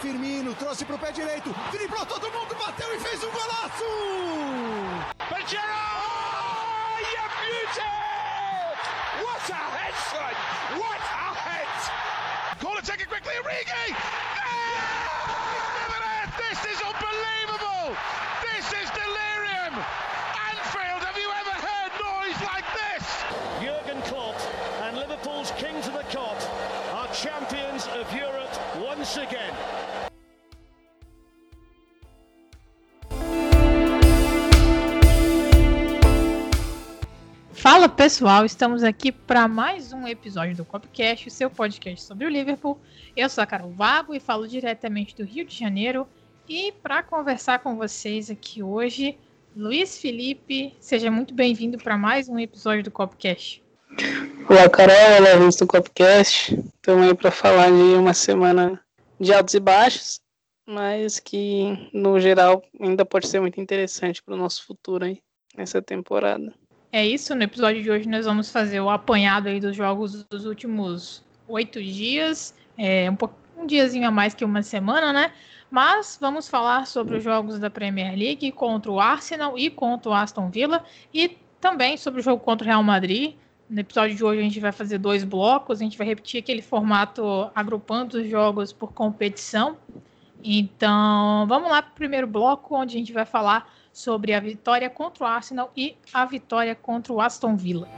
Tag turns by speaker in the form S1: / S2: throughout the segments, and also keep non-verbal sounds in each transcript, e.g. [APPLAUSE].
S1: Firmino, trouxe pro pé direito, driblou todo mundo, bateu e fez um golaço!
S2: Pajero! Oh, you beauty! What a head, son! What a head! Call it, take it quickly, Origi! This is unbelievable! This is delirium! Anfield, have you ever heard noise like this?
S3: Jurgen Klopp and Liverpool's king to the cop are champions of Europe once again.
S4: Fala pessoal, estamos aqui para mais um episódio do Copcast, o seu podcast sobre o Liverpool. Eu sou a Carol Vago e falo diretamente do Rio de Janeiro. E para conversar com vocês aqui hoje, Luiz Felipe, seja muito bem-vindo para mais um episódio do Copcast.
S5: Olá, Carol, olá, Luiz do Copcast. Estamos aí para falar de uma semana de altos e baixos, mas que no geral ainda pode ser muito interessante para o nosso futuro aí nessa temporada.
S4: É isso, no episódio de hoje nós vamos fazer o apanhado aí dos jogos dos últimos oito dias, é, um, um diazinho a mais que uma semana, né? Mas vamos falar sobre os jogos da Premier League contra o Arsenal e contra o Aston Villa e também sobre o jogo contra o Real Madrid. No episódio de hoje a gente vai fazer dois blocos, a gente vai repetir aquele formato agrupando os jogos por competição. Então, vamos lá para o primeiro bloco, onde a gente vai falar sobre a vitória contra o Arsenal e a vitória contra o Aston Villa.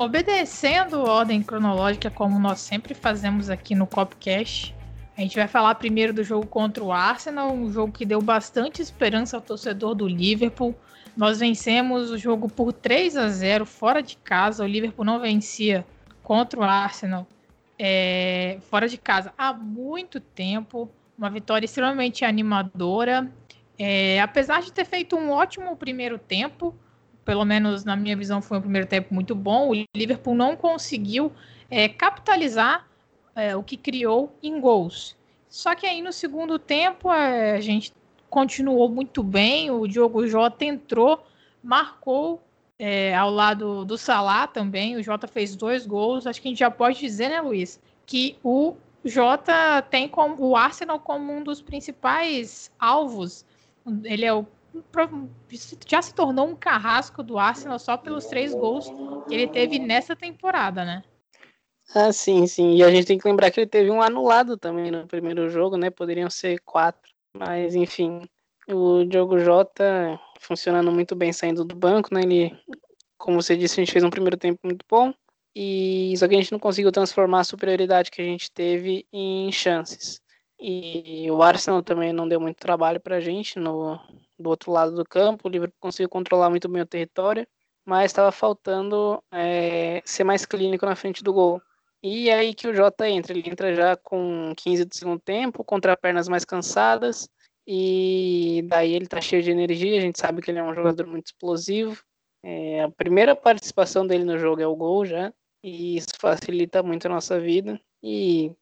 S4: Obedecendo ordem cronológica, como nós sempre fazemos aqui no Copcast, a gente vai falar primeiro do jogo contra o Arsenal, um jogo que deu bastante esperança ao torcedor do Liverpool. Nós vencemos o jogo por 3 a 0 fora de casa. O Liverpool não vencia contra o Arsenal é, fora de casa há muito tempo. Uma vitória extremamente animadora. É, apesar de ter feito um ótimo primeiro tempo, pelo menos na minha visão, foi um primeiro tempo muito bom. O Liverpool não conseguiu é, capitalizar é, o que criou em gols. Só que aí no segundo tempo é, a gente continuou muito bem. O Diogo Jota entrou, marcou é, ao lado do Salah também. O Jota fez dois gols. Acho que a gente já pode dizer, né, Luiz, que o Jota tem como, o Arsenal como um dos principais alvos. Ele é o já se tornou um carrasco do Arsenal só pelos três gols que ele teve nessa temporada, né?
S5: Ah, sim, sim. E a gente tem que lembrar que ele teve um anulado também no primeiro jogo, né? Poderiam ser quatro. Mas, enfim, o Diogo Jota funcionando muito bem saindo do banco, né? Ele, como você disse, a gente fez um primeiro tempo muito bom. E só que a gente não conseguiu transformar a superioridade que a gente teve em chances. E o Arsenal também não deu muito trabalho pra gente no, do outro lado do campo. O Liverpool conseguiu controlar muito bem o território, mas estava faltando é, ser mais clínico na frente do gol. E é aí que o Jota entra. Ele entra já com 15 do segundo tempo, contra pernas mais cansadas. E daí ele tá cheio de energia. A gente sabe que ele é um jogador muito explosivo. É, a primeira participação dele no jogo é o gol já. E isso facilita muito a nossa vida. E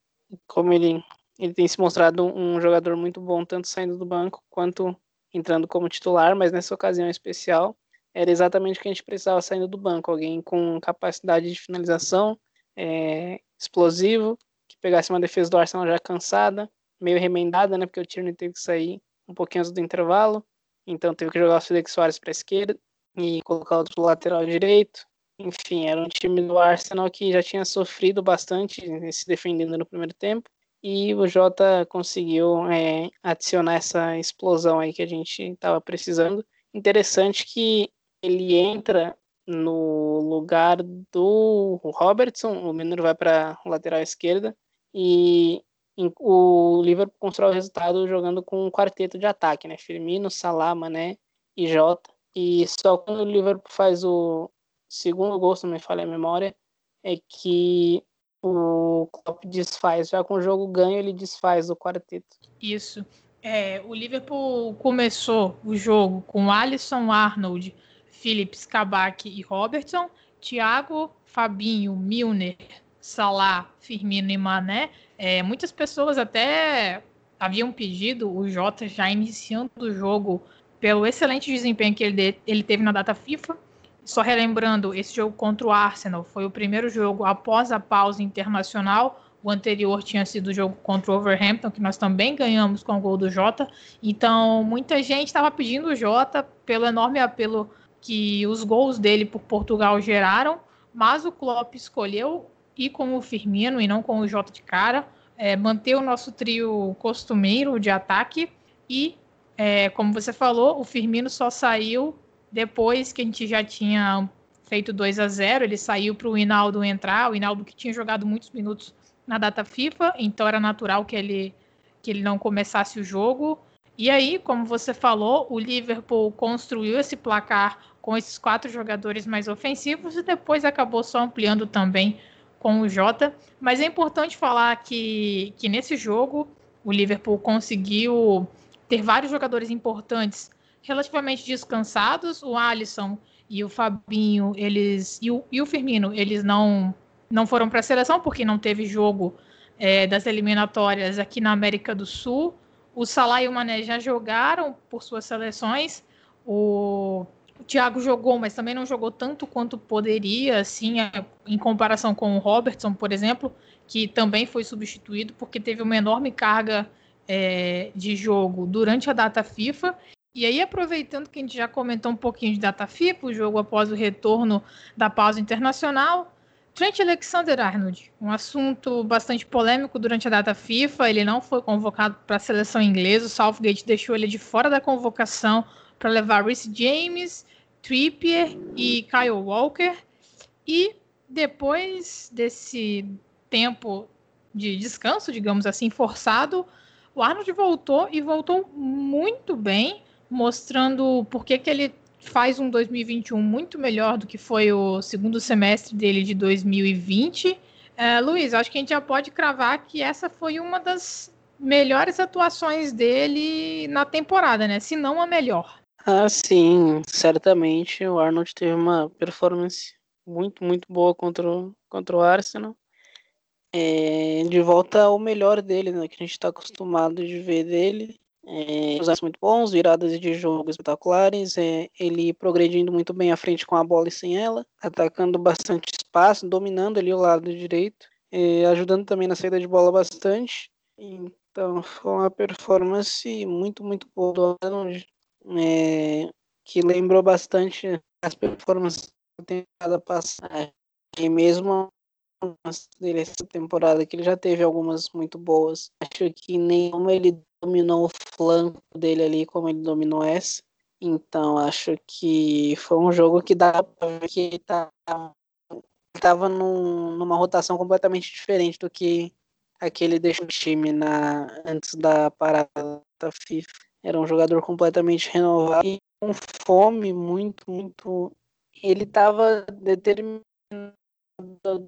S5: como ele, ele tem se mostrado um jogador muito bom, tanto saindo do banco quanto entrando como titular, mas nessa ocasião especial era exatamente o que a gente precisava saindo do banco, alguém com capacidade de finalização, é, explosivo, que pegasse uma defesa do Arsenal já cansada, meio remendada, né, porque o Tierney teve que sair um pouquinho antes do intervalo, então teve que jogar o Felix Soares para a esquerda e colocar outro lateral direito. Enfim, era um time do Arsenal que já tinha sofrido bastante se defendendo no primeiro tempo e o Jota conseguiu é, adicionar essa explosão aí que a gente estava precisando. Interessante que ele entra no lugar do Robertson, o menino vai para lateral esquerda e o Liverpool constrói o resultado jogando com um quarteto de ataque, né? Firmino, Salah, Mané e Jota. E só quando o Liverpool faz o segundo gol, se não me falha a memória, é que o Klopp desfaz. Já com o jogo ganho, ele desfaz o quarteto.
S4: Isso. É, o Liverpool começou o jogo com Alisson, Arnold, Phillips, Kabak e Robertson. Thiago, Fabinho, Milner, Salah, Firmino e Mané, é, muitas pessoas até haviam pedido o Jota já iniciando o jogo pelo excelente desempenho que ele, ele teve na data FIFA. Só relembrando, esse jogo contra o Arsenal foi o primeiro jogo após a pausa internacional. O anterior tinha sido o jogo contra o Overhampton, que nós também ganhamos com o gol do Jota. Então, muita gente estava pedindo o Jota pelo enorme apelo que os gols dele por Portugal geraram, mas o Klopp escolheu ir com o Firmino e não com o Jota de cara, é, manter o nosso trio costumeiro de ataque e, é, como você falou, o Firmino só saiu depois que a gente já tinha feito 2 a 0 ele saiu para o Hinaldo entrar, o Hinaldo que tinha jogado muitos minutos na data FIFA, então era natural que ele, que ele não começasse o jogo. E aí, como você falou, o Liverpool construiu esse placar com esses quatro jogadores mais ofensivos e depois acabou só ampliando também com o Jota. Mas é importante falar que, que nesse jogo o Liverpool conseguiu ter vários jogadores importantes relativamente descansados. O Alisson e o Fabinho, eles e o, e o Firmino, eles não não foram para a seleção porque não teve jogo é, das eliminatórias aqui na América do Sul. O Salah e o Mané já jogaram por suas seleções. O o Thiago jogou, mas também não jogou tanto quanto poderia, assim, é, em comparação com o Robertson, por exemplo, que também foi substituído porque teve uma enorme carga é, de jogo durante a data FIFA. E aí, aproveitando que a gente já comentou um pouquinho de data FIFA, o jogo após o retorno da pausa internacional, Trent Alexander-Arnold, um assunto bastante polêmico durante a data FIFA, ele não foi convocado para a seleção inglesa, o Southgate deixou ele de fora da convocação para levar Reece James, Trippier e Kyle Walker. E depois desse tempo de descanso, digamos assim, forçado, o Arnold voltou e voltou muito bem, mostrando por que, que ele faz um 2021 muito melhor do que foi o segundo semestre dele de 2020. É, Luiz, acho que a gente já pode cravar que essa foi uma das melhores atuações dele na temporada, né? Se não a melhor.
S5: Ah, sim, certamente o Arnold teve uma performance muito, muito boa contra o, contra o Arsenal. É, de volta ao melhor dele, né, que a gente está acostumado de ver dele. É, muito bons, viradas de jogo espetaculares, é, ele progredindo muito bem à frente com a bola e sem ela, atacando bastante espaço, dominando ali o lado direito, é, ajudando também na saída de bola bastante. Então foi uma performance muito, muito boa do Arnold é, que lembrou bastante as performances da temporada passada. E mesmo dele essa temporada, que ele já teve algumas muito boas. Acho que nenhuma ele dominou o flanco dele ali como ele dominou essa. Então acho que foi um jogo que dá pra ver que ele tá, tava num, numa rotação completamente diferente do que aquele deixou o time na, antes da parada da FIFA. Era um jogador completamente renovado e com fome muito, muito. Ele estava determinado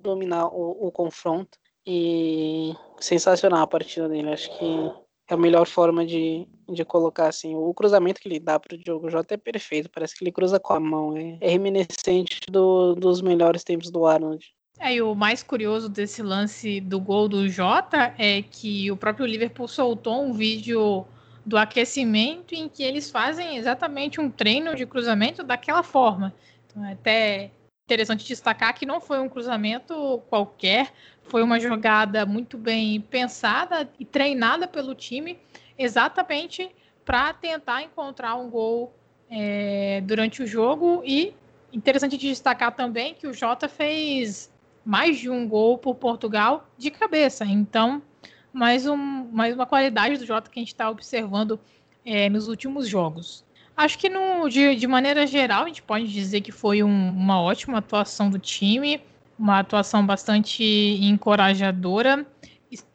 S5: dominar o, o, confronto e sensacional a partida dele. Acho que é a melhor forma de, de colocar assim. O cruzamento que ele dá para o Diogo Jota é perfeito. Parece que ele cruza com a mão. É, é reminiscente do, dos melhores tempos do Arnold.
S4: É, e o mais curioso desse lance do gol do Jota é que o próprio Liverpool soltou um vídeo do aquecimento em que eles fazem exatamente um treino de cruzamento daquela forma. Então, é até interessante destacar que não foi um cruzamento qualquer, foi uma jogada muito bem pensada e treinada pelo time, exatamente para tentar encontrar um gol é, durante o jogo. E interessante de destacar também que o Jota fez mais de um gol por Portugal de cabeça. Então, mais, um, mais uma qualidade do Jota que a gente está observando é, nos últimos jogos. Acho que no, de, de maneira geral a gente pode dizer que foi um, uma ótima atuação do time, uma atuação bastante encorajadora,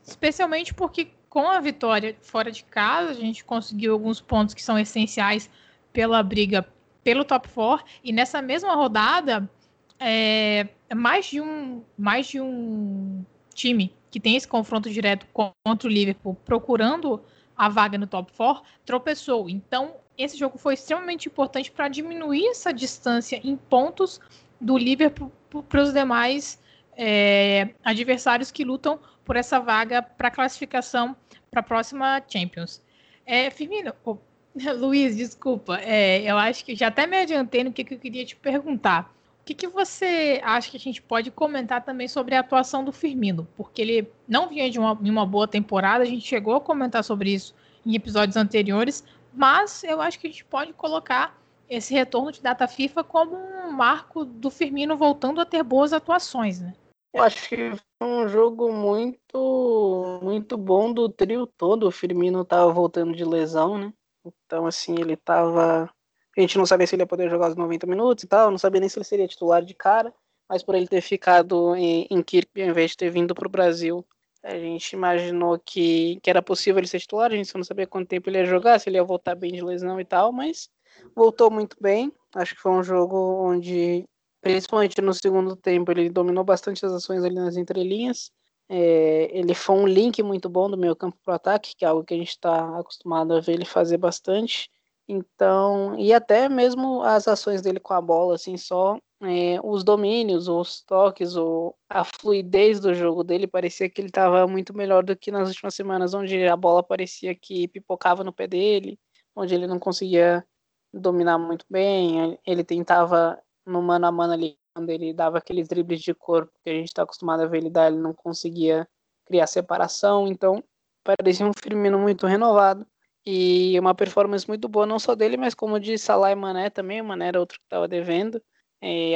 S4: especialmente porque com a vitória fora de casa a gente conseguiu alguns pontos que são essenciais pela briga pelo top 4 e nessa mesma rodada é, mais de um mais de um time que tem esse confronto direto contra o Liverpool, procurando a vaga no top 4, tropeçou. Então, esse jogo foi extremamente importante para diminuir essa distância em pontos do Liverpool para os demais é, adversários que lutam por essa vaga para classificação para a próxima Champions. É, Firmino, oh, [LAUGHS] Luiz, desculpa, é, eu acho que já até me adiantei no que, que eu queria te perguntar. O que, que você acha que a gente pode comentar também sobre a atuação do Firmino? Porque ele não vinha de uma, de uma boa temporada, a gente chegou a comentar sobre isso em episódios anteriores, mas eu acho que a gente pode colocar esse retorno de data FIFA como um marco do Firmino voltando a ter boas atuações, né?
S5: Eu acho que foi um jogo muito muito bom do trio todo. O Firmino estava voltando de lesão, né? Então, assim, ele estava. A gente não sabia se ele ia poder jogar os 90 minutos e tal, não sabia nem se ele seria titular de cara, mas por ele ter ficado em, em Kirby ao invés de ter vindo para o Brasil, a gente imaginou que, que era possível ele ser titular, a gente só não sabia quanto tempo ele ia jogar, se ele ia voltar bem de lesão e tal, mas voltou muito bem. Acho que foi um jogo onde, principalmente no segundo tempo, ele dominou bastante as ações ali nas entrelinhas. É, ele foi um link muito bom do meio campo para o ataque, que é algo que a gente está acostumado a ver ele fazer bastante. Então, e até mesmo as ações dele com a bola, assim, só é, os domínios, os toques, a fluidez do jogo dele parecia que ele estava muito melhor do que nas últimas semanas, onde a bola parecia que pipocava no pé dele, onde ele não conseguia dominar muito bem, ele tentava no mano a mano ali, quando ele dava aqueles dribles de corpo que a gente está acostumado a ver ele dar, ele não conseguia criar separação, então parecia um Firmino muito renovado e uma performance muito boa, não só dele, mas como de Salah e Mané também, o Mané era outro que estava devendo,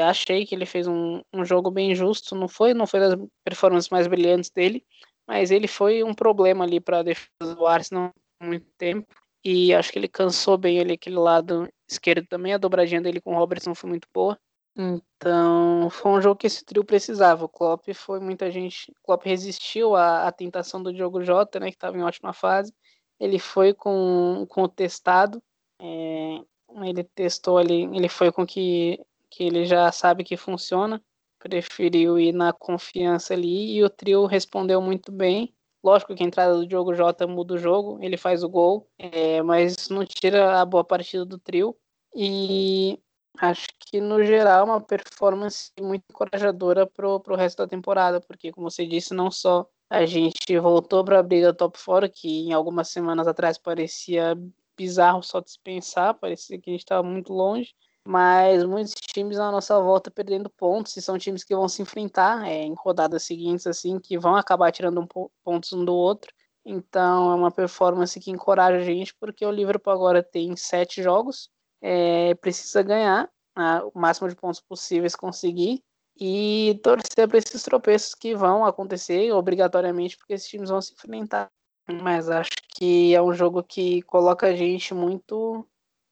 S5: achei que ele fez um, um jogo bem justo, não foi, não foi das performances mais brilhantes dele, mas ele foi um problema ali para a defesa do Arsenal há muito tempo. E acho que ele cansou bem ali aquele lado esquerdo também. A dobradinha dele com o Robertson foi muito boa. Então, foi um jogo que esse trio precisava. O Klopp foi muita gente. O Klopp resistiu à, à tentação do Diogo Jota, né, que estava em ótima fase. Ele foi com, com o testado. É, ele testou ali, ele foi com que que ele já sabe que funciona, preferiu ir na confiança ali e o trio respondeu muito bem. Lógico que a entrada do Diogo Jota muda o jogo, ele faz o gol, é, mas não tira a boa partida do trio. E acho que no geral uma performance muito encorajadora pro, pro resto da temporada, porque como você disse, não só a gente voltou para a briga top 4, que em algumas semanas atrás parecia bizarro só dispensar, parecia que a gente estava muito longe, mas muitos times na nossa volta perdendo pontos, e são times que vão se enfrentar é, em rodadas seguintes, assim, que vão acabar tirando um pontos um do outro. Então é uma performance que encoraja a gente, porque o Liverpool agora tem sete jogos, é, precisa ganhar né, o máximo de pontos possíveis conseguir e torcer para esses tropeços que vão acontecer obrigatoriamente, porque esses times vão se enfrentar. Mas acho que é um jogo que coloca a gente muito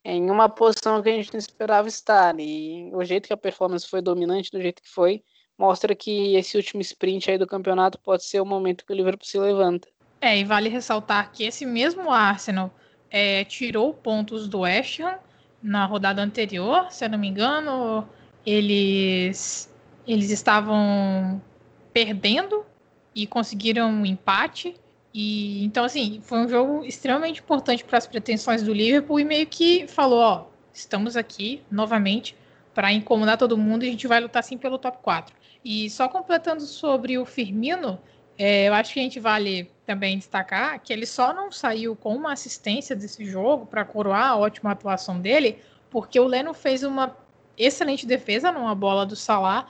S5: em uma posição que a gente não esperava estar. E o jeito que a performance foi dominante, do jeito que foi, mostra que esse último sprint aí do campeonato pode ser o momento que o Liverpool se levanta.
S4: É, e vale ressaltar que esse mesmo Arsenal é, tirou pontos do West Ham na rodada anterior, se eu não me engano, eles eles estavam perdendo e conseguiram um empate e então, assim, foi um jogo extremamente importante para as pretensões do Liverpool e meio que falou: ó, estamos aqui novamente para incomodar todo mundo e a gente vai lutar sim pelo top 4. E só completando sobre o Firmino, é, eu acho que a gente vale também destacar que ele só não saiu com uma assistência desse jogo para coroar a ótima atuação dele, porque o Leno fez uma excelente defesa numa bola do Salah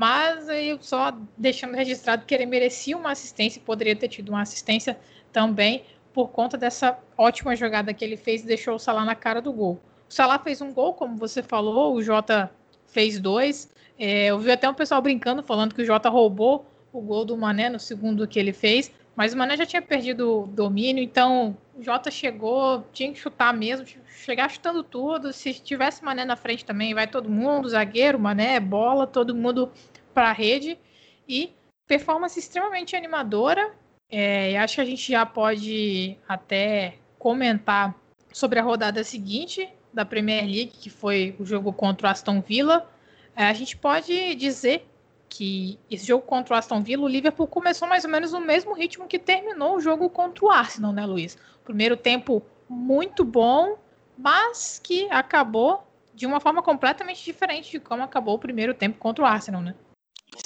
S4: mas eu só deixando registrado que ele merecia uma assistência, poderia ter tido uma assistência também por conta dessa ótima jogada que ele fez e deixou o Salah na cara do gol. O Salah fez um gol, como você falou, o Jota fez dois. É, eu vi até um pessoal brincando, falando que o Jota roubou o gol do Mané no segundo que ele fez, mas o Mané já tinha perdido o domínio, então Jota chegou, tinha que chutar mesmo, chegar chutando tudo. Se tivesse Mané na frente também, vai todo mundo, zagueiro, Mané, bola, todo mundo para a rede. E performance extremamente animadora. É, acho que a gente já pode até comentar sobre a rodada seguinte da Premier League, que foi o jogo contra o Aston Villa. É, a gente pode dizer que esse jogo contra o Aston Villa, o Liverpool começou mais ou menos no mesmo ritmo que terminou o jogo contra o Arsenal, né, Luiz? Primeiro tempo muito bom, mas que acabou de uma forma completamente diferente de como acabou o primeiro tempo contra o Arsenal, né?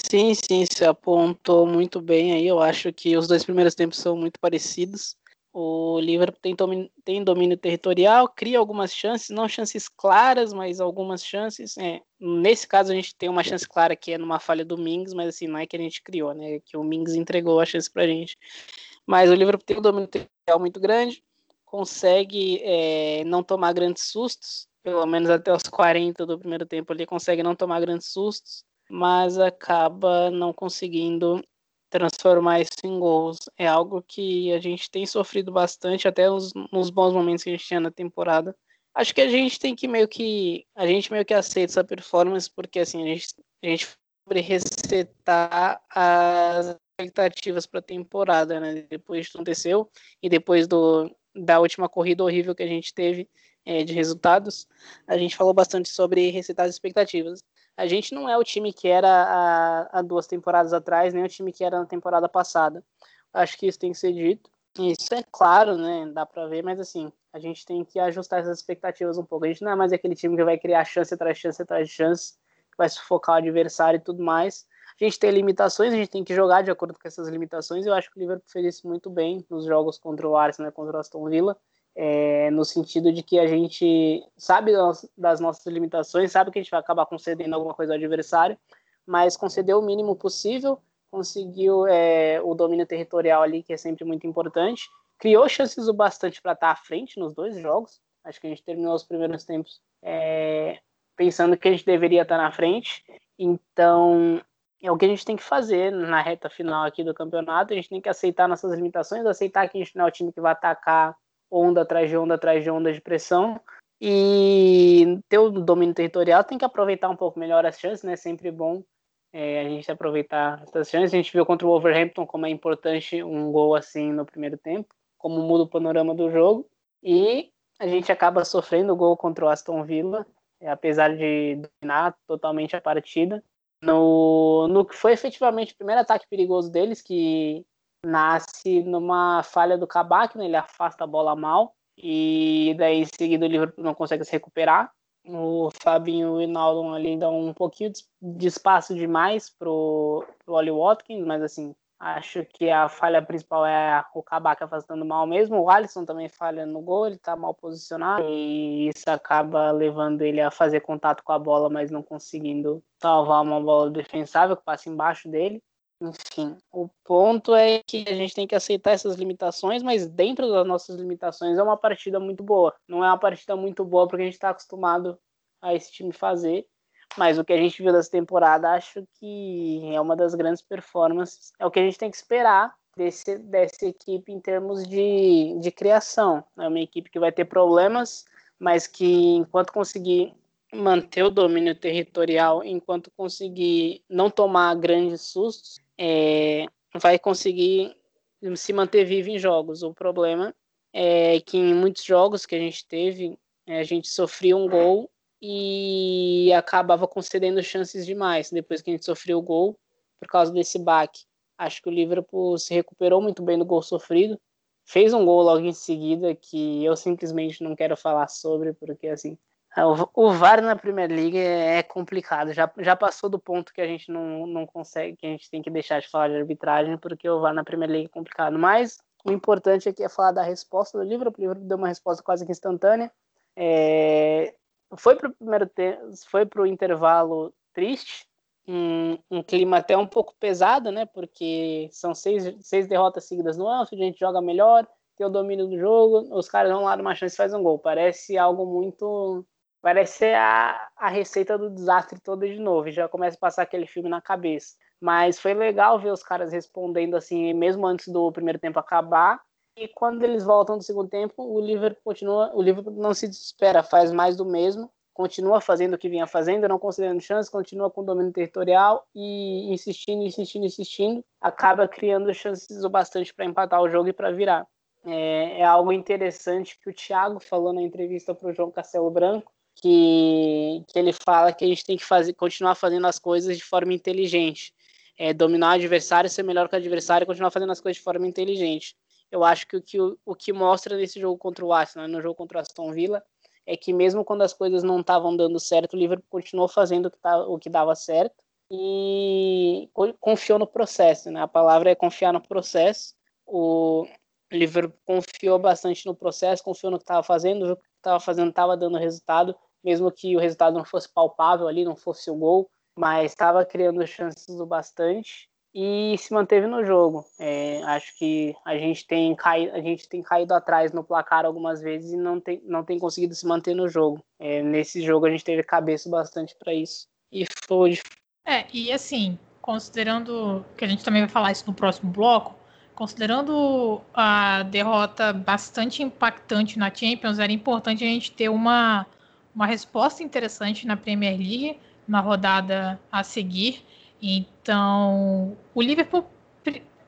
S5: Sim, sim, você apontou muito bem aí. Eu acho que os dois primeiros tempos são muito parecidos. O Liverpool tem domínio, tem domínio territorial, cria algumas chances, não chances claras, mas algumas chances. É, nesse caso, a gente tem uma chance clara que é numa falha do Mings, mas assim, não é que a gente criou, né? É que o Mings entregou a chance pra gente. Mas o Liverpool tem um domínio territorial muito grande, consegue é, não tomar grandes sustos, pelo menos até os 40 do primeiro tempo ele consegue não tomar grandes sustos, mas acaba não conseguindo transformar isso em gols. É algo que a gente tem sofrido bastante, até nos, nos bons momentos que a gente tinha na temporada. Acho que a gente tem que meio que. A gente meio que aceita essa performance, porque assim, a gente, a gente sobre resetar as expectativas para a temporada, né? Depois de tudo aconteceu e depois do, da última corrida horrível que a gente teve é, de resultados, a gente falou bastante sobre resetar as expectativas a gente não é o time que era há, duas temporadas atrás, nem o time que era na temporada passada. Acho que isso tem que ser dito. Isso é claro, né? Dá para ver, mas assim, a gente tem que ajustar essas expectativas um pouco. A gente não é mais aquele time que vai criar chance atrás chance atrás chance, que vai sufocar o adversário e tudo mais. A gente tem limitações, a gente tem que jogar de acordo com essas limitações. Eu acho que o Liverpool fez isso muito bem nos jogos contra o Arsenal, contra o Aston Villa é, no sentido de que a gente sabe das nossas limitações, sabe que a gente vai acabar concedendo alguma coisa ao adversário, mas concedeu o mínimo possível, conseguiu é, o domínio territorial ali, que é sempre muito importante, criou chances o bastante para estar à frente nos dois jogos. Acho que a gente terminou os primeiros tempos é, pensando que a gente deveria estar na frente. Então, é o que a gente tem que fazer na reta final aqui do campeonato. A gente tem que aceitar nossas limitações, aceitar que a gente não é o time que vai atacar onda atrás de onda atrás de onda de pressão. E ter o domínio territorial tem que aproveitar um pouco melhor as chances, né? Sempre bom é, a gente aproveitar essas chances. A gente viu contra o Wolverhampton como é importante um gol assim no primeiro tempo, como muda o panorama do jogo. E a gente acaba sofrendo o gol contra o Aston Villa, é, apesar de dominar totalmente a partida. No, no que foi efetivamente o primeiro ataque perigoso deles, que nasce numa falha do Kabak, né? ele afasta a bola mal e daí em seguida o Liverpool não consegue se recuperar. O Fabinho e o Naldon ali dão um pouquinho de espaço demais pro, pro Oli Watkins, mas assim, acho que a falha principal é o Kabak afastando mal mesmo. O Alisson também falha no gol, ele tá mal posicionado e isso acaba levando ele a fazer contato com a bola, mas não conseguindo salvar uma bola defensável que passa embaixo dele. Enfim, o ponto é que a gente tem que aceitar essas limitações, mas dentro das nossas limitações é uma partida muito boa. Não é uma partida muito boa porque a gente está acostumado a esse time fazer, mas o que a gente viu dessa temporada acho que é uma das grandes performances. É o que a gente tem que esperar desse, dessa equipe em termos de, de criação. É uma equipe que vai ter problemas, mas que enquanto conseguir manter o domínio territorial, enquanto conseguir não tomar grandes sustos, é, vai conseguir se manter vivo em jogos. O problema é que em muitos jogos que a gente teve, a gente sofria um gol e acabava concedendo chances demais depois que a gente sofreu o gol por causa desse baque. Acho que o Liverpool se recuperou muito bem do gol sofrido, fez um gol logo em seguida que eu simplesmente não quero falar sobre porque assim o, VAR na Premier League é complicado. Já, já passou do ponto que a gente não, não consegue, que a gente tem que deixar de falar de arbitragem, porque o VAR na Premier League é complicado. Mas o importante aqui é falar da resposta do Liverpool. O Liverpool deu uma resposta quase que instantânea. É, foi para o primeiro foi para o intervalo triste, um, um, clima até um pouco pesado, né? Porque são seis, seis derrotas seguidas no Anfield, a gente joga melhor, tem o domínio do jogo, os caras vão lá numa chance e faz um gol. Parece algo muito Parece ser a, a receita do desastre toda de novo. Já começa a passar aquele filme na cabeça. Mas foi legal ver os caras respondendo assim, mesmo antes do primeiro tempo acabar. E quando eles voltam do segundo tempo, o Liverpool continua, o Liverpool não se desespera, faz mais do mesmo, continua fazendo o que vinha fazendo, não concedendo chances, continua com domínio territorial e insistindo, insistindo, insistindo, acaba criando chances o bastante para empatar o jogo e para virar. É, é, algo interessante que o Thiago falou na entrevista para o João Castelo Branco, que, que ele fala que a gente tem que fazer, continuar fazendo as coisas de forma inteligente. É, dominar o adversário, ser melhor que o adversário e continuar fazendo as coisas de forma inteligente. Eu acho que o que, o, o que mostra nesse jogo contra o Arsenal, no jogo contra o Aston Villa, é que mesmo quando as coisas não estavam dando certo, o Liverpool continuou fazendo o que, tá, o que dava certo e confiou no processo, né? A palavra é confiar no processo. O Liverpool confiou bastante no processo, confiou no que estava fazendo, viu que estava fazendo estava dando resultado, mesmo que o resultado não fosse palpável ali, não fosse o gol, mas estava criando chances o bastante e se manteve no jogo. É, acho que a gente tem caído, a gente tem caído atrás no placar algumas vezes e não tem, não tem conseguido se manter no jogo. É, nesse jogo a gente teve cabeça bastante para isso e foi.
S4: É e assim, considerando que a gente também vai falar isso no próximo bloco, considerando a derrota bastante impactante na Champions, era importante a gente ter uma uma resposta interessante na Premier League na rodada a seguir. Então, o Liverpool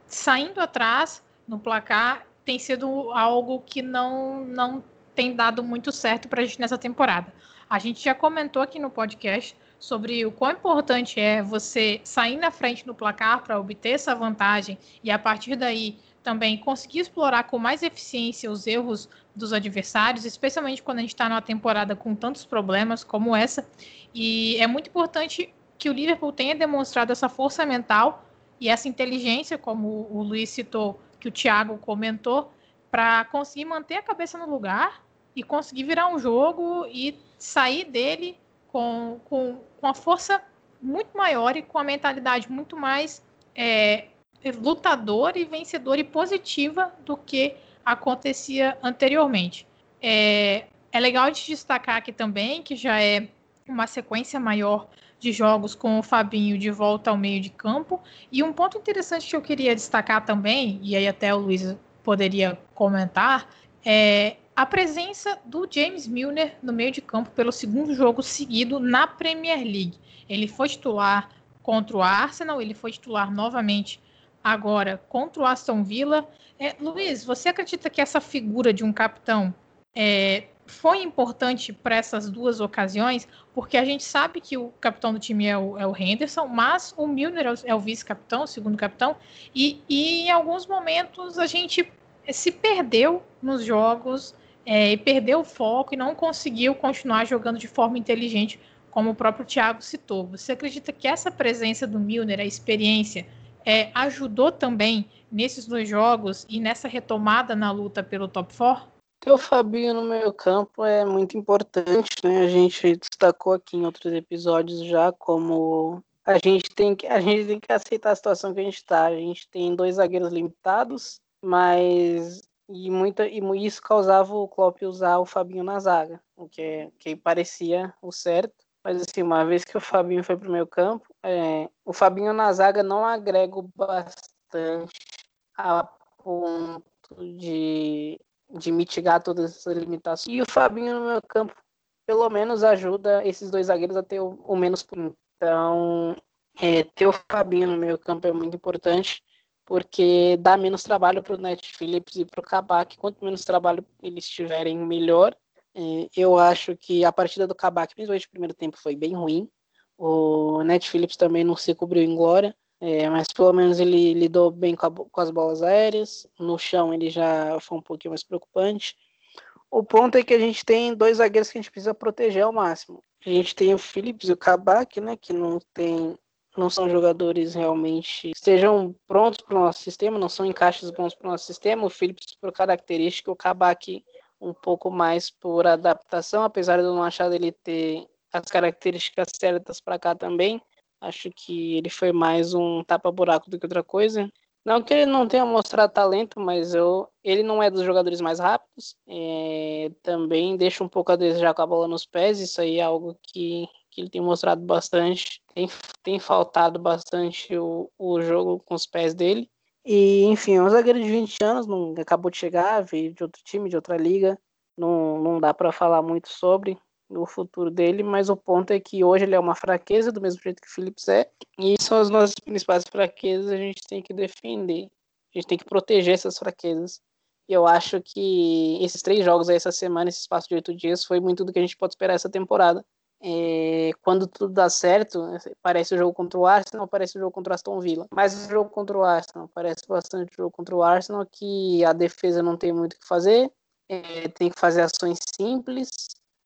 S4: saindo atrás no placar tem sido algo que não, não tem dado muito certo para a gente nessa temporada. A gente já comentou aqui no podcast sobre o quão importante é você sair na frente no placar para obter essa vantagem e a partir daí também conseguir explorar com mais eficiência os erros dos adversários, especialmente quando a gente está numa temporada com tantos problemas como essa. E é muito importante que o Liverpool tenha demonstrado essa força mental e essa inteligência, como o Luiz citou, que o Thiago comentou, para conseguir manter a cabeça no lugar e conseguir virar um jogo e sair dele com, com, com a força muito maior e com a mentalidade muito mais é, lutadora e vencedora e positiva do que acontecia anteriormente. É, é legal de destacar aqui também que já é uma sequência maior de jogos com o Fabinho de volta ao meio de campo. E um ponto interessante que eu queria destacar também, e aí até o Luiz poderia comentar, é a presença do James Milner no meio de campo pelo segundo jogo seguido na Premier League. Ele foi titular contra o Arsenal, ele foi titular novamente agora contra o Aston Villa. É, Luiz, você acredita que essa figura de um capitão é, foi importante para essas duas ocasiões, porque a gente sabe que o capitão do time é o, é o Henderson, mas o Milner é o, vice-capitão, o segundo capitão, e, e, em alguns momentos a gente se perdeu nos jogos é, e perdeu o foco e não conseguiu continuar jogando de forma inteligente, como o próprio Thiago citou. Você acredita que essa presença do Milner, a experiência, é, ajudou também nesses dois jogos e nessa retomada na luta pelo top 4?
S5: Ter o Fabinho no meio campo é muito importante, né? A gente destacou aqui em outros episódios já como a gente tem que, a gente tem que aceitar a situação que a gente está. A gente tem dois zagueiros limitados, mas e muita e isso causava o Klopp usar o Fabinho na zaga, o que, que parecia o certo. Mas assim, uma vez que o Fabinho foi para o meio campo, é, o Fabinho na zaga não agrega bastante a ponto de de mitigar todas essas limitações. E o Fabinho no meu campo, pelo menos, ajuda esses dois zagueiros a ter o, o menos. Então, é, ter o Fabinho no meu campo é muito importante, porque dá menos trabalho para o Net Phillips e para o Kabak. Quanto menos trabalho eles tiverem, melhor. É, eu acho que a partida do Kabak, principalmente no primeiro tempo, foi bem ruim. O Net Phillips também não se cobriu em glória. É, mas pelo menos ele lidou bem com, com, as bolas aéreas. No chão ele já foi um pouquinho mais preocupante. O ponto é que a gente tem dois zagueiros que a gente precisa proteger ao máximo. A gente tem o Phillips e o Kabak, né, que não tem não são jogadores realmente estejam prontos para o nosso sistema, não são encaixes bons para o nosso sistema. O Phillips por característica, o Kabak um pouco mais por adaptação, apesar de eu não achar dele ter as características certas para cá também. Acho que ele foi mais um tapa-buraco do que outra coisa. Não que ele não tenha mostrado talento, mas eu, ele não é dos jogadores mais rápidos. É, também deixa um pouco a desejar com a bola nos pés. Isso aí é algo que, que ele tem mostrado bastante. Tem, tem faltado bastante o, o jogo com os pés dele. E, enfim, é um zagueiro de 20 anos, não acabou de chegar, veio de outro time, de outra liga. Não, não dá para falar muito sobre o futuro dele, mas o ponto é que hoje ele é uma fraqueza, do mesmo jeito que o Phillips é, e são as nossas principais fraquezas, a gente tem que defender, a gente tem que proteger essas fraquezas. E eu acho que esses três jogos aí essa semana, esse espaço de oito dias, foi muito do que a gente pode esperar essa temporada. É, quando tudo dá certo, parece o jogo contra o Arsenal, parece o jogo contra o Aston Villa. Mas o jogo contra o Arsenal parece bastante o jogo contra o Arsenal, que a defesa não tem muito o que fazer, é, tem que fazer ações simples,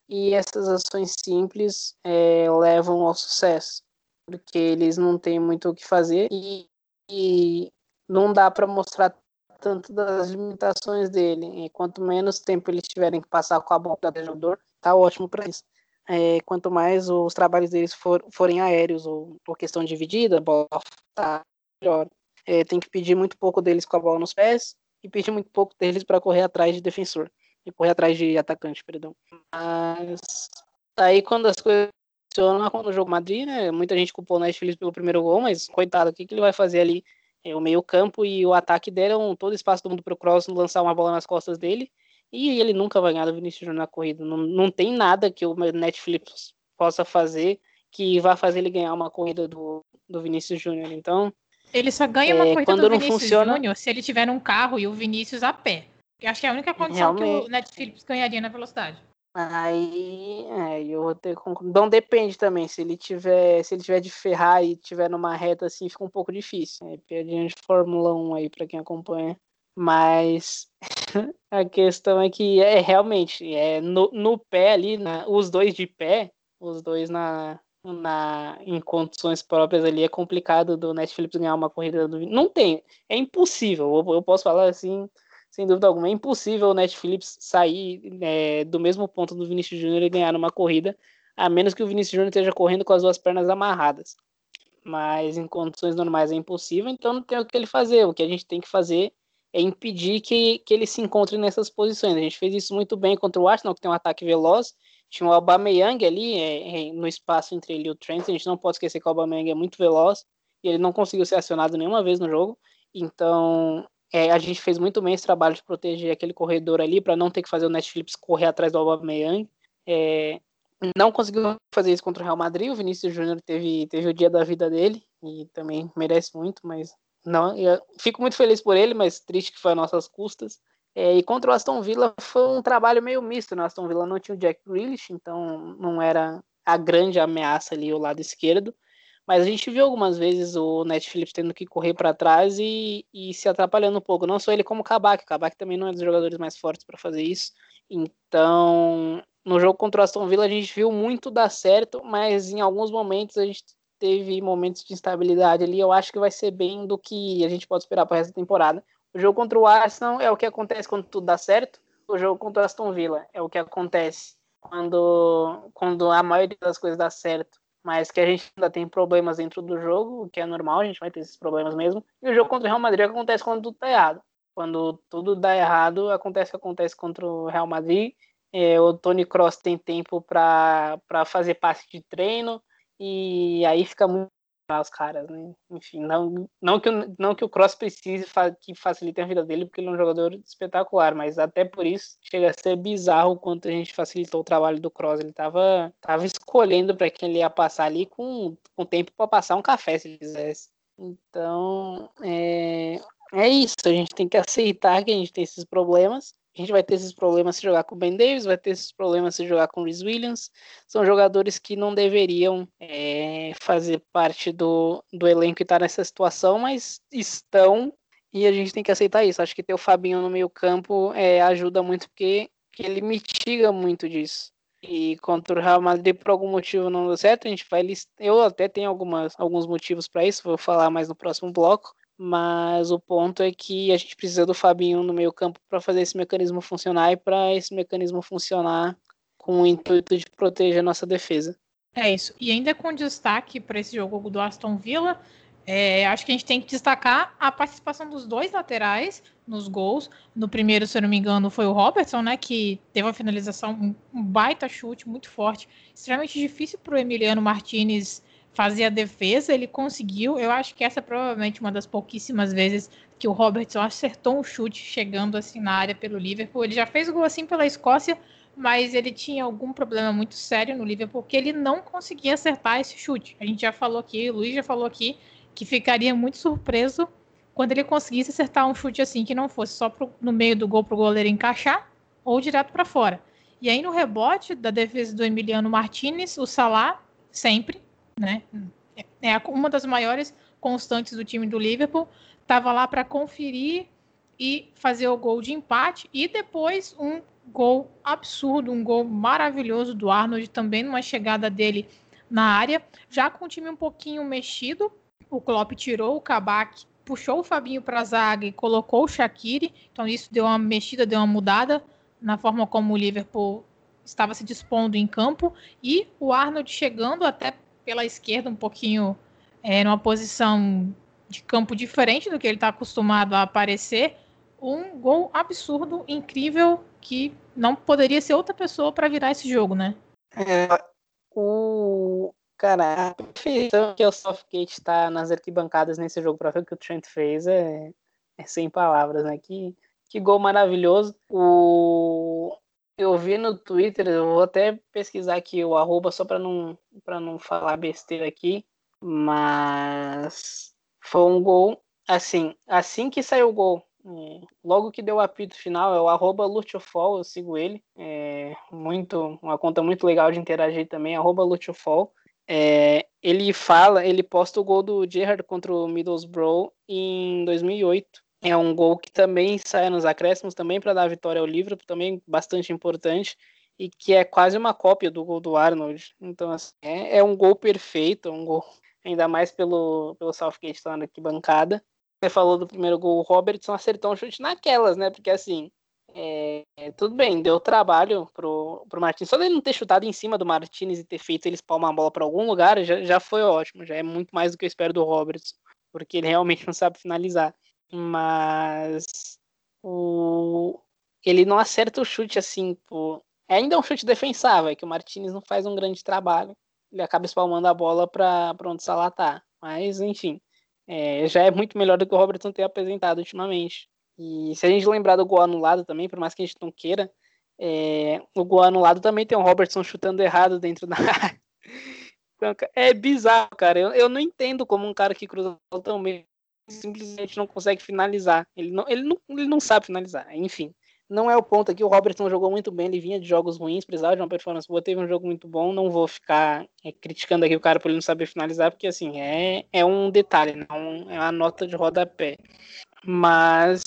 S5: e essas ações simples é, levam ao sucesso, porque eles não têm muito o que fazer e, e não dá para mostrar tanto das limitações dele. E quanto menos tempo eles tiverem que passar com a bola do jogador, tá ótimo para isso. É, quanto mais os trabalhos deles for, forem aéreos ou por questão dividida, bola tá melhor. É, tem que pedir muito pouco deles com a bola nos pés e pedir muito pouco deles para correr atrás de defensor e correr atrás de atacante, perdão. Mas aí quando as coisas funcionam, quando o jogo Madrid, né? Muita gente culpou o Netflix pelo primeiro gol, mas coitado, o que, que ele vai fazer ali? É, o meio-campo e o ataque deram todo o espaço do mundo para o Cross lançar uma bola nas costas dele. E ele nunca vai ganhar do Vinícius Júnior na corrida. Não, não tem nada que o Netflix possa fazer que vá fazer ele ganhar uma corrida do, do Vinícius Júnior. Então.
S4: Ele só ganha uma é, corrida do Vinícius funciona... Júnior se ele tiver num carro e o Vinícius a pé. Eu acho que é a única condição Realmente. que o Netflix ganharia na velocidade.
S5: Aí, é, eu vou ter Não depende também. Se ele tiver, se ele tiver de ferrar e tiver numa reta assim, fica um pouco difícil. É piadinha de Fórmula 1 aí para quem acompanha. Mas [LAUGHS] a questão é que é realmente é no, no pé ali, na, os dois de pé, os dois na, na em condições próprias ali é complicado do Netflix ganhar uma corrida do não tem, é impossível. Eu, eu posso falar assim sem dúvida alguma. É impossível o Netflix sair é, do mesmo ponto do Vinícius Júnior e ganhar numa corrida, a menos que o Vinícius Júnior esteja correndo com as duas pernas amarradas. Mas em condições normais é impossível, então não tem o que ele fazer. O que a gente tem que fazer é impedir que, que ele se encontre nessas posições. A gente fez isso muito bem contra o Arsenal, que tem um ataque veloz. Tinha o Aubameyang ali é, é, no espaço entre ele e o Trent. A gente não pode esquecer que o Aubameyang é muito veloz e ele não conseguiu ser acionado nenhuma vez no jogo. Então, é, a gente fez muito bem esse trabalho de proteger aquele corredor ali para não ter que fazer o Netflix correr atrás do Aubameyang. É, não conseguiu fazer isso contra o Real Madrid. O Vinícius Júnior teve, teve o dia da vida dele e também merece muito, mas não. fico muito feliz por ele, mas triste que foi a nossas custas. É, e contra o Aston Villa foi um trabalho meio misto. Né? O Aston Villa não tinha o Jack Grealish, então não era a grande ameaça ali o lado esquerdo. Mas a gente viu algumas vezes o Netflix tendo que correr para trás e, e, se atrapalhando um pouco. Não só ele, como o Kabak. O Kabak também não é dos jogadores mais fortes para fazer isso. Então, no jogo contra o Aston Villa, a gente viu muito dar certo, mas em alguns momentos a gente teve momentos de instabilidade ali. Eu acho que vai ser bem do que a gente pode esperar para essa temporada. O jogo contra o Arsenal é o que acontece quando tudo dá certo. O jogo contra o Aston Villa é o que acontece quando, quando a maioria das coisas dá certo mas que a gente ainda tem problemas dentro do jogo, o que é normal, a gente vai ter esses problemas mesmo. E o jogo contra o Real Madrid acontece quando tudo tá errado. Quando tudo dá errado, acontece o que acontece contra o Real Madrid. É, o Tony Cross tem tempo para fazer passe de treino, e aí fica muito os caras, né? Enfim, não, não, que, não que o Cross precise fa que facilite a vida dele, porque ele é um jogador espetacular, mas até por isso chega a ser bizarro o quanto a gente facilitou o trabalho do Cross. Ele tava, tava escolhendo para quem ele ia passar ali com, com tempo para passar um café, se quisesse. Então, é, é isso. A gente tem que aceitar que a gente tem esses problemas a gente vai ter esses problemas se jogar com o Ben Davis, vai ter esses problemas se jogar com o Rhys Williams. São jogadores que não deveriam é, fazer parte do, do elenco e estar nessa situação, mas estão e a gente tem que aceitar isso. Acho que ter o Fabinho no meio campo é, ajuda muito porque, ele mitiga muito disso. E contra o Real Madrid, por algum motivo não deu certo, a gente vai listar. Eu até tenho algumas, alguns motivos para isso, vou falar mais no próximo bloco mas o ponto é que a gente precisa do Fabinho no meio campo para fazer esse mecanismo funcionar e para esse mecanismo funcionar com o intuito de proteger a nossa defesa.
S4: É isso. E ainda com destaque para esse jogo do Aston Villa, é, acho que a gente tem que destacar a participação dos dois laterais nos gols. No primeiro, se eu não me engano, foi o Robertson, né? Que teve uma finalização, um baita chute muito forte, extremamente difícil para o Emiliano Martinez fazer a defesa, ele conseguiu. Eu acho que essa é provavelmente uma das pouquíssimas vezes que o Robertson acertou um chute chegando assim na área pelo Liverpool. Ele já fez gol assim pela Escócia, mas ele tinha algum problema muito sério no Liverpool porque ele não conseguia acertar esse chute. A gente já falou aqui, o Luiz já falou aqui que ficaria muito surpreso quando ele conseguisse acertar um chute assim que não fosse só pro, no meio do gol para o goleiro encaixar ou direto para fora. E aí no rebote da defesa do Emiliano Martinez, o Salah sempre né? É uma das maiores constantes do time do Liverpool. Estava lá para conferir e fazer o gol de empate e depois um gol absurdo, um gol maravilhoso do Arnold, também numa chegada dele na área, já com o time um pouquinho mexido. O Klopp tirou o Kabak, puxou o Fabinho para a zaga e colocou o Shaqiri. Então isso deu uma mexida, deu uma mudada na forma como o Liverpool estava se dispondo em campo e o Arnold chegando até pela esquerda um pouquinho é, numa posição de campo diferente do que ele está acostumado a aparecer. Um gol absurdo, incrível, que não poderia ser outra pessoa para virar esse jogo, né?
S5: É, o cara, a perfeição que o Southgate está nas arquibancadas nesse jogo para ver o que o Trent fez é, é sem palavras, né? Que, que gol maravilhoso. O, eu vi no Twitter, eu vou até pesquisar aqui o arroba só para não, não falar besteira aqui, mas foi um gol assim, assim que saiu o gol, é, logo que deu o apito final, é o arroba Lutiofol, eu sigo ele. É muito, uma conta muito legal de interagir também, arroba Lutiofol. É, ele fala, ele posta o gol do Gerrard contra o Middlesbrough em 2008. É um gol que também sai nos acréscimos, também para dar a vitória ao Liverpool, também bastante importante, e que é quase uma cópia do gol do Arnold. Então, assim, é, é um gol perfeito, é um gol ainda mais pelo, pelo Southgate estar na arquibancada você falou do primeiro gol, o Robertson acertou um chute naquelas, né? Porque assim, é, tudo bem, deu trabalho pro, pro Martins. Só dele não ter chutado em cima do Martins e ter feito ele espalmar a bola para algum lugar já, já foi ótimo. Já é muito mais do que eu espero do Robertson, porque ele realmente não sabe finalizar. Mas o, ele não acerta o chute assim, pô. É ainda um chute defensável, é que o Martinez não faz um grande trabalho. Ele acaba espalmando a bola para onde Salah tá. Mas, enfim é, já é muito melhor do que o Robertson tem apresentado ultimamente. E se a gente lembrar do gol anulado também, por mais que a gente não queira, é, o gol anulado também tem o Robertson chutando errado dentro da área. [LAUGHS] Então, é bizarro, cara. Eu, eu não entendo como um cara que cruza tão bem simplesmente não consegue finalizar. Ele não, ele não, ele não sabe finalizar. Enfim, não é o ponto aqui. O Robertson jogou muito bem, ele vinha de jogos ruins, precisava de uma performance boa, teve um jogo muito bom. Não vou ficar é, criticando aqui o cara por ele não saber finalizar, porque assim, é, é um detalhe, não é uma nota de rodapé. Mas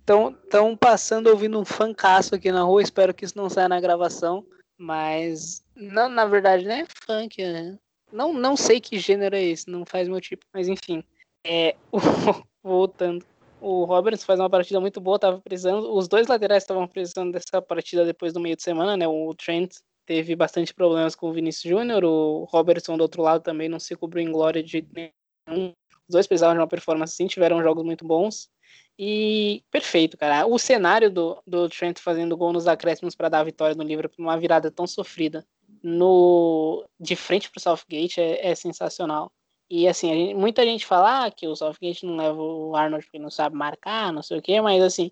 S5: estão passando ouvindo um fancaço aqui na rua, espero que isso não saia na gravação. Mas, não, na verdade, não é funk, né? Não, não sei que gênero é esse, não faz meu tipo, mas enfim. É, [LAUGHS] voltando o Roberts faz uma partida muito boa, tava precisando. Os dois laterais estavam precisando dessa partida depois do meio de semana, né? O Trent teve bastante problemas com o Vinícius Júnior, o Robertson do outro lado também não se cobriu em glória de nenhum. Os dois precisavam de uma performance assim, tiveram jogos muito bons. E perfeito, cara. O cenário do, do Trent fazendo gol nos acréscimos para dar a vitória no Liverpool numa virada tão sofrida no de frente para o Southgate é, é sensacional. E assim, gente, muita gente fala ah, que o Southgate não leva o Arnold porque não sabe marcar, não sei o quê, mas assim,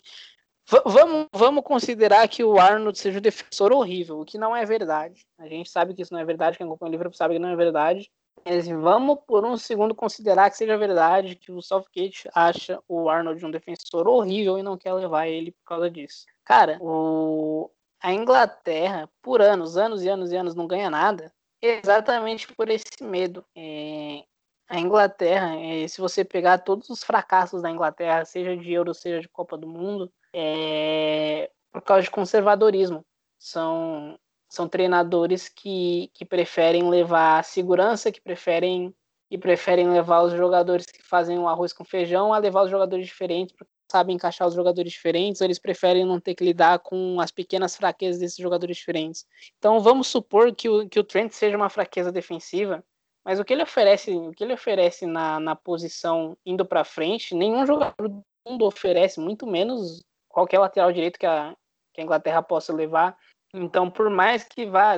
S5: vamos, vamos considerar que o Arnold seja um defensor horrível, o que não é verdade. A gente sabe que isso não é verdade, quem acompanha o livro sabe que não é verdade. Mas vamos por um segundo considerar que seja verdade que o Southgate acha o Arnold um defensor horrível e não quer levar ele por causa disso. Cara, o... a Inglaterra, por anos, anos e anos e anos, não ganha nada exatamente por esse medo. É, a Inglaterra, é, se você pegar todos os fracassos da Inglaterra, seja de Euro, seja de Copa do Mundo, é por causa de conservadorismo. São, são treinadores que, que preferem levar segurança, que preferem, que preferem levar os jogadores que fazem um arroz com feijão a levar os jogadores diferentes, porque sabem encaixar os jogadores diferentes, eles preferem não ter que lidar com as pequenas fraquezas desses jogadores diferentes. Então vamos supor que o, que o Trent seja uma fraqueza defensiva, mas o que ele oferece, o que ele oferece na, na posição indo para frente, nenhum jogador do mundo oferece, muito menos qualquer lateral direito que a, que a Inglaterra possa levar. Então, por mais que vá,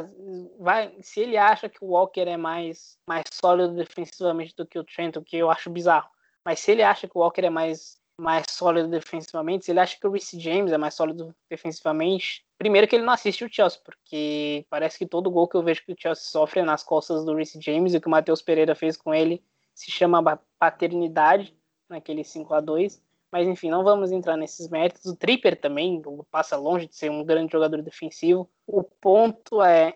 S5: vá, se ele acha que o Walker é mais, mais sólido defensivamente do que o Trent, o que eu acho bizarro, mas se ele acha que o Walker é mais mais sólido defensivamente, se ele acha que o Reece James é mais sólido defensivamente, primeiro que ele não assiste o Chelsea, porque parece que todo gol que eu vejo que o Chelsea sofre é nas costas do Reece James, e o que o Matheus Pereira fez com ele se chama paternidade, naquele 5 a 2 mas enfim, não vamos entrar nesses méritos. O Tripper também passa longe de ser um grande jogador defensivo. O ponto é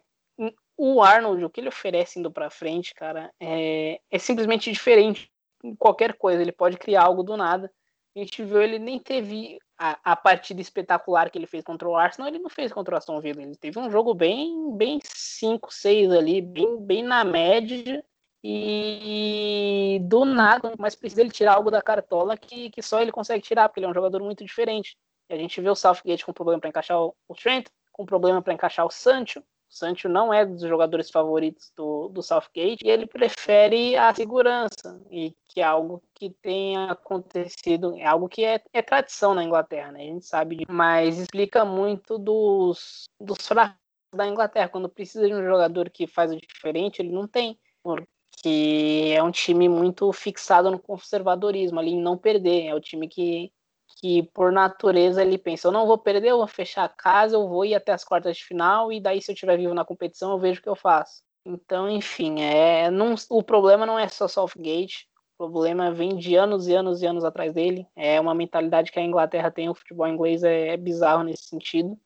S5: o Arnold, o que ele oferece indo para frente, cara, é, é simplesmente diferente em qualquer coisa. Ele pode criar algo do nada a gente viu ele nem teve a, a, partida espetacular que ele fez contra o Arsenal, ele não fez contra o Aston Villa. Ele teve um jogo bem, bem 5, 6 ali, bem, bem na média. E do nada, mas precisa ele tirar algo da cartola que, que só ele consegue tirar, porque ele é um jogador muito diferente. E a gente vê o Southgate com problema para encaixar o, o Trent, com problema para encaixar o Sancho, Sancho não é dos jogadores favoritos do, do Southgate e ele prefere a segurança, e que é algo que tem acontecido, é algo que é, é tradição na Inglaterra, né? A gente sabe, mas explica muito dos, dos fracos da Inglaterra. Quando precisa de um jogador que faz o diferente, ele não tem, porque é um time muito fixado no conservadorismo, ali em não perder. É o time que que por natureza ele pensa, eu não vou perder, eu vou fechar a casa, eu vou ir até as quartas de final e daí se eu estiver vivo na competição eu vejo o que eu faço. Então, enfim, é, não, o problema não é só Southgate, o problema vem de anos e anos e anos atrás dele. É uma mentalidade que a Inglaterra tem, o futebol inglês é, é bizarro nesse sentido.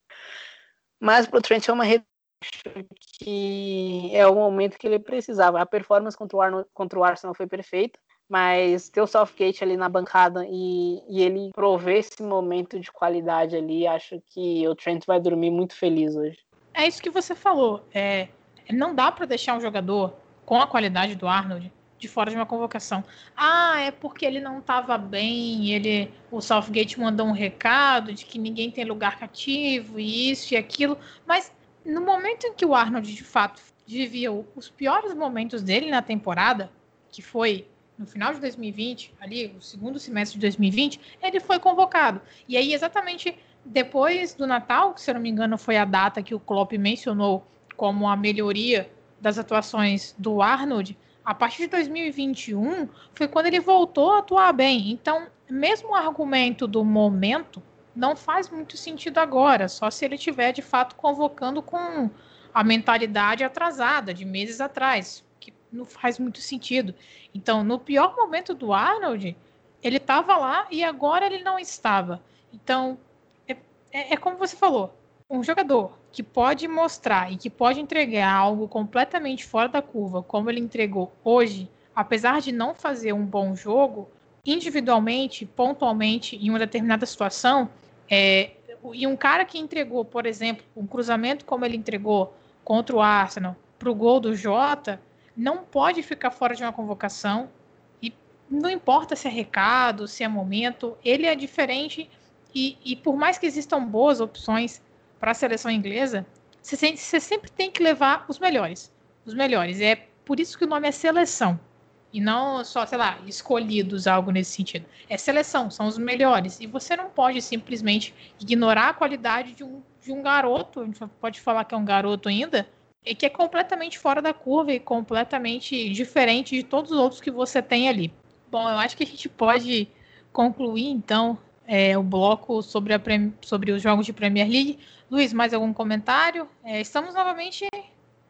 S5: Mas para o Trent é uma que é o momento que ele precisava. A performance contra o, Arno, contra o Arsenal foi perfeita mas ter o Southgate ali na bancada e, e ele prover esse momento de qualidade ali, acho que o Trent vai dormir muito feliz hoje.
S4: É isso que você falou. É, não dá para deixar um jogador com a qualidade do Arnold de fora de uma convocação. Ah, é porque ele não estava bem, ele, o Southgate mandou um recado de que ninguém tem lugar cativo e isso e aquilo, mas no momento em que o Arnold de fato vivia os piores momentos dele na temporada, que foi no final de 2020, ali, o segundo semestre de 2020, ele foi convocado. E aí, exatamente depois do Natal, que se eu não me engano foi a data que o Klopp mencionou como a melhoria das atuações do Arnold, a partir de 2021 foi quando ele voltou a atuar bem. Então, mesmo o argumento do momento não faz muito sentido agora, só se ele tiver de fato convocando com a mentalidade atrasada de meses atrás não faz muito sentido. Então, no pior momento do Arnold, ele estava lá e agora ele não estava. Então, é, é, é, como você falou: um jogador que pode mostrar e que pode entregar algo completamente fora da curva, como ele entregou hoje, apesar de não fazer um bom jogo, individualmente, pontualmente, em uma determinada situação, é, e um cara que entregou, por exemplo, um cruzamento como ele entregou contra o Arsenal para o gol do Jota, não pode ficar fora de uma convocação e não importa se é recado, se é momento, ele é diferente e, e por mais que existam boas opções para a seleção inglesa, você, você sempre tem que levar os melhores, os melhores. É por isso que o nome é seleção e não só, sei lá, escolhidos, algo nesse sentido. É seleção, são os melhores. E você não pode simplesmente ignorar a qualidade de um, de um garoto, a gente pode falar que é um garoto ainda, e que é completamente fora da curva e completamente diferente de todos os outros que você tem ali. Bom, eu acho que a gente pode concluir então é, o bloco sobre, a, sobre os jogos de Premier League. Luiz, mais algum comentário? É, estamos novamente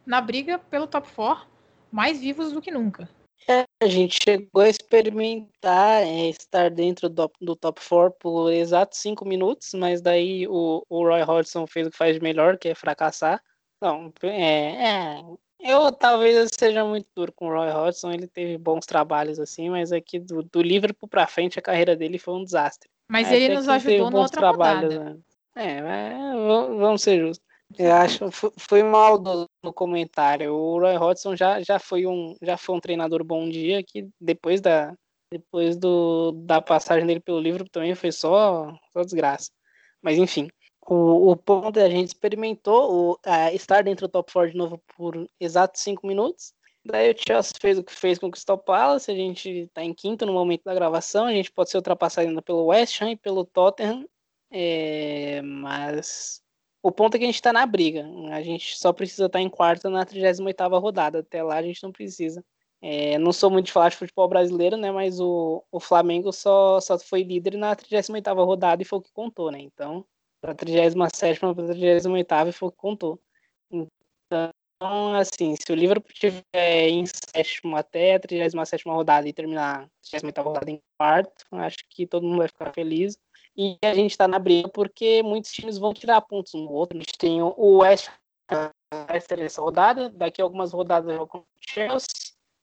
S4: na briga pelo top 4, mais vivos do que nunca.
S5: É, a gente chegou a experimentar é, estar dentro do, do top 4 por exatos 5 minutos, mas daí o, o Roy Hodgson fez o que faz melhor, que é fracassar. Não, é, é, eu talvez eu seja muito duro com o Roy Hodgson, ele teve bons trabalhos assim, mas aqui do, do Liverpool pra frente a carreira dele foi um desastre.
S4: Mas ele nos ajudou na outra trabalhos, rodada. Né?
S5: É, vamos ser justos. Eu acho foi mal no comentário. O Roy Hodgson já, já foi um já foi um treinador bom dia que depois da depois do, da passagem dele pelo Liverpool também foi só, só desgraça. Mas enfim, o, o ponto é a gente experimentou o, estar dentro do top 4 de novo por exatos 5 minutos. Daí o Chelsea fez o que fez com o Crystal Palace, a gente está em quinto no momento da gravação, a gente pode ser ultrapassado ainda pelo West Ham e pelo Tottenham, é, mas o ponto é que a gente está na briga, a gente só precisa estar tá em quarto na 38ª rodada, até lá a gente não precisa. É, não sou muito de falar de futebol brasileiro, né, mas o, o Flamengo só, só foi líder na 38ª rodada e foi o que contou, né, então para a 37 para a 38 e foi o que contou. Então, assim, se o Liverpool estiver em sétimo até a 37 rodada e terminar a 38 rodada em quarto, acho que todo mundo vai ficar feliz. E a gente está na briga porque muitos times vão tirar pontos um do outro. A gente tem o West essa rodada, daqui a algumas rodadas joga contra o Chelsea.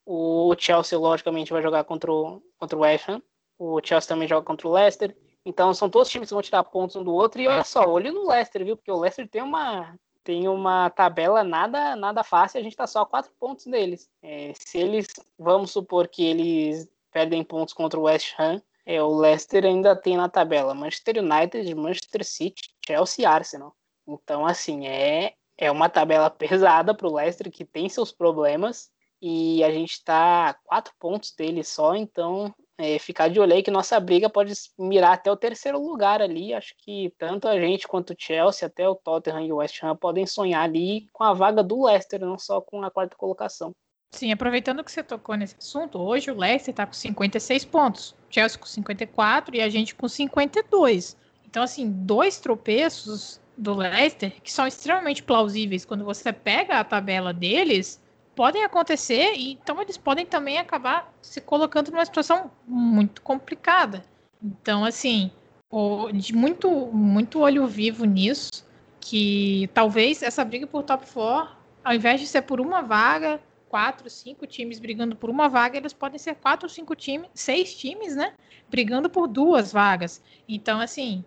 S5: O Chelsea, logicamente, vai jogar contra o, contra o West Ham. O Chelsea também joga contra o Leicester. Então são todos times que vão tirar pontos um do outro. E olha só, olho no Leicester, viu? Porque o Leicester tem uma, tem uma tabela nada nada fácil, a gente está só a quatro pontos deles. É, se eles, vamos supor que eles perdem pontos contra o West Ham, é, o Leicester ainda tem na tabela Manchester United, Manchester City, Chelsea e Arsenal. Então, assim, é, é uma tabela pesada para o Leicester, que tem seus problemas, e a gente está a quatro pontos dele só, então é, ficar de olho aí que nossa briga pode mirar até o terceiro lugar ali. Acho que tanto a gente quanto o Chelsea, até o Tottenham e o West Ham podem sonhar ali com a vaga do Leicester, não só com a quarta colocação.
S4: Sim, aproveitando que você tocou nesse assunto, hoje o Leicester está com 56 pontos, Chelsea com 54 e a gente com 52. Então, assim, dois tropeços do Leicester que são extremamente plausíveis quando você pega a tabela deles podem acontecer e então eles podem também acabar se colocando numa situação muito complicada. Então, assim, o, de muito, muito olho vivo nisso, que talvez essa briga por top 4, ao invés de ser por uma vaga, quatro, cinco times brigando por uma vaga, eles podem ser quatro, cinco times, seis times, né? Brigando por duas vagas. Então, assim,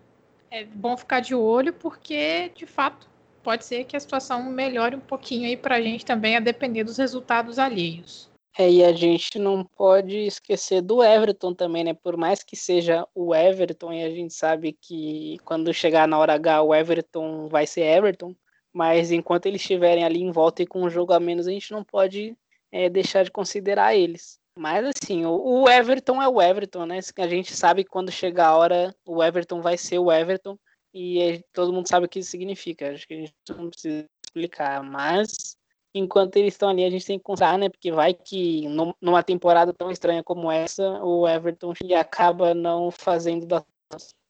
S4: é bom ficar de olho porque, de fato, pode ser que a situação melhore um pouquinho aí para a gente também, a depender dos resultados alheios.
S5: É, e a gente não pode esquecer do Everton também, né? Por mais que seja o Everton, e a gente sabe que quando chegar na hora H, o Everton vai ser Everton, mas enquanto eles estiverem ali em volta e com um jogo a menos, a gente não pode é, deixar de considerar eles. Mas assim, o, Everton é o Everton, né? A gente sabe que quando chegar a hora, o Everton vai ser o Everton e todo mundo sabe o que isso significa. Acho que a gente não precisa explicar, mas enquanto eles estão ali, a gente tem que contar, né? Porque vai que numa temporada tão estranha como essa, o Everton acaba não fazendo da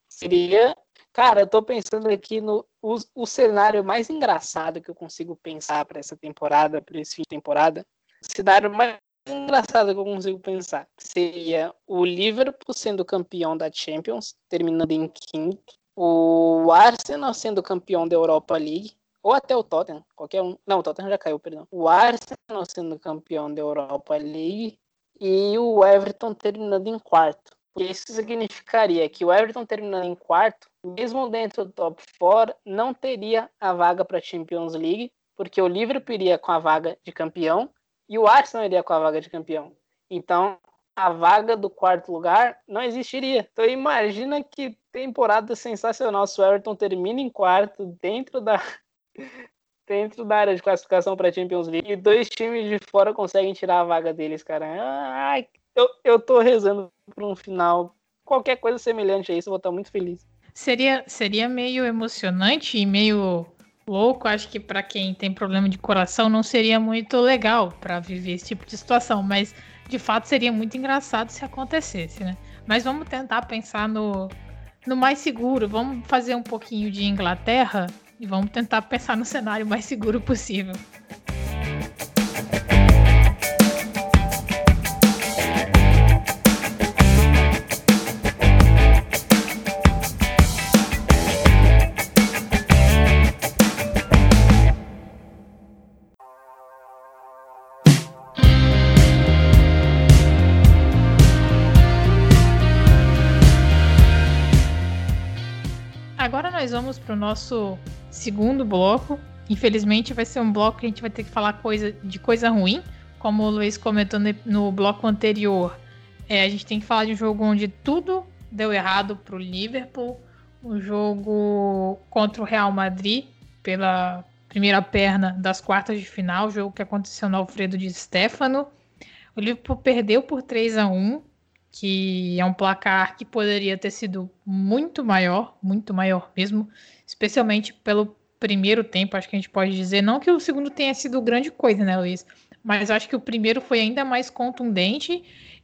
S5: seria. Cara, eu tô pensando aqui no o, o cenário mais engraçado que eu consigo pensar para essa temporada, para esse fim de temporada. O cenário mais engraçado que eu consigo pensar seria o Liverpool sendo campeão da Champions, terminando em quinto, o Arsenal sendo campeão da Europa League, ou até o Tottenham, qualquer um. Não, o Tottenham já caiu, perdão. O Arsenal sendo campeão da Europa League e o Everton terminando em quarto. Isso significaria que o Everton terminando em quarto, mesmo dentro do top 4, não teria a vaga para a Champions League, porque o Liverpool iria com a vaga de campeão e o Arsenal iria com a vaga de campeão. Então, a vaga do quarto lugar não existiria. Então imagina que temporada sensacional se o Everton termina em quarto dentro da [LAUGHS] dentro da área de classificação para a Champions League e dois times de fora conseguem tirar a vaga deles, cara. Ai, eu, eu tô rezando por um final qualquer coisa semelhante a isso, eu vou estar muito feliz.
S4: Seria seria meio emocionante e meio louco, acho que para quem tem problema de coração não seria muito legal para viver esse tipo de situação, mas de fato seria muito engraçado se acontecesse, né? Mas vamos tentar pensar no, no mais seguro. Vamos fazer um pouquinho de Inglaterra e vamos tentar pensar no cenário mais seguro possível. Nós vamos para o nosso segundo bloco. Infelizmente, vai ser um bloco que a gente vai ter que falar coisa, de coisa ruim. Como o Luiz comentou no bloco anterior, é, a gente tem que falar de um jogo onde tudo deu errado para o Liverpool. Um jogo contra o Real Madrid pela primeira perna das quartas de final, jogo que aconteceu no Alfredo de Stefano. O Liverpool perdeu por 3 a 1 que é um placar que poderia ter sido muito maior, muito maior mesmo, especialmente pelo primeiro tempo, acho que a gente pode dizer. Não que o segundo tenha sido grande coisa, né, Luiz? Mas acho que o primeiro foi ainda mais contundente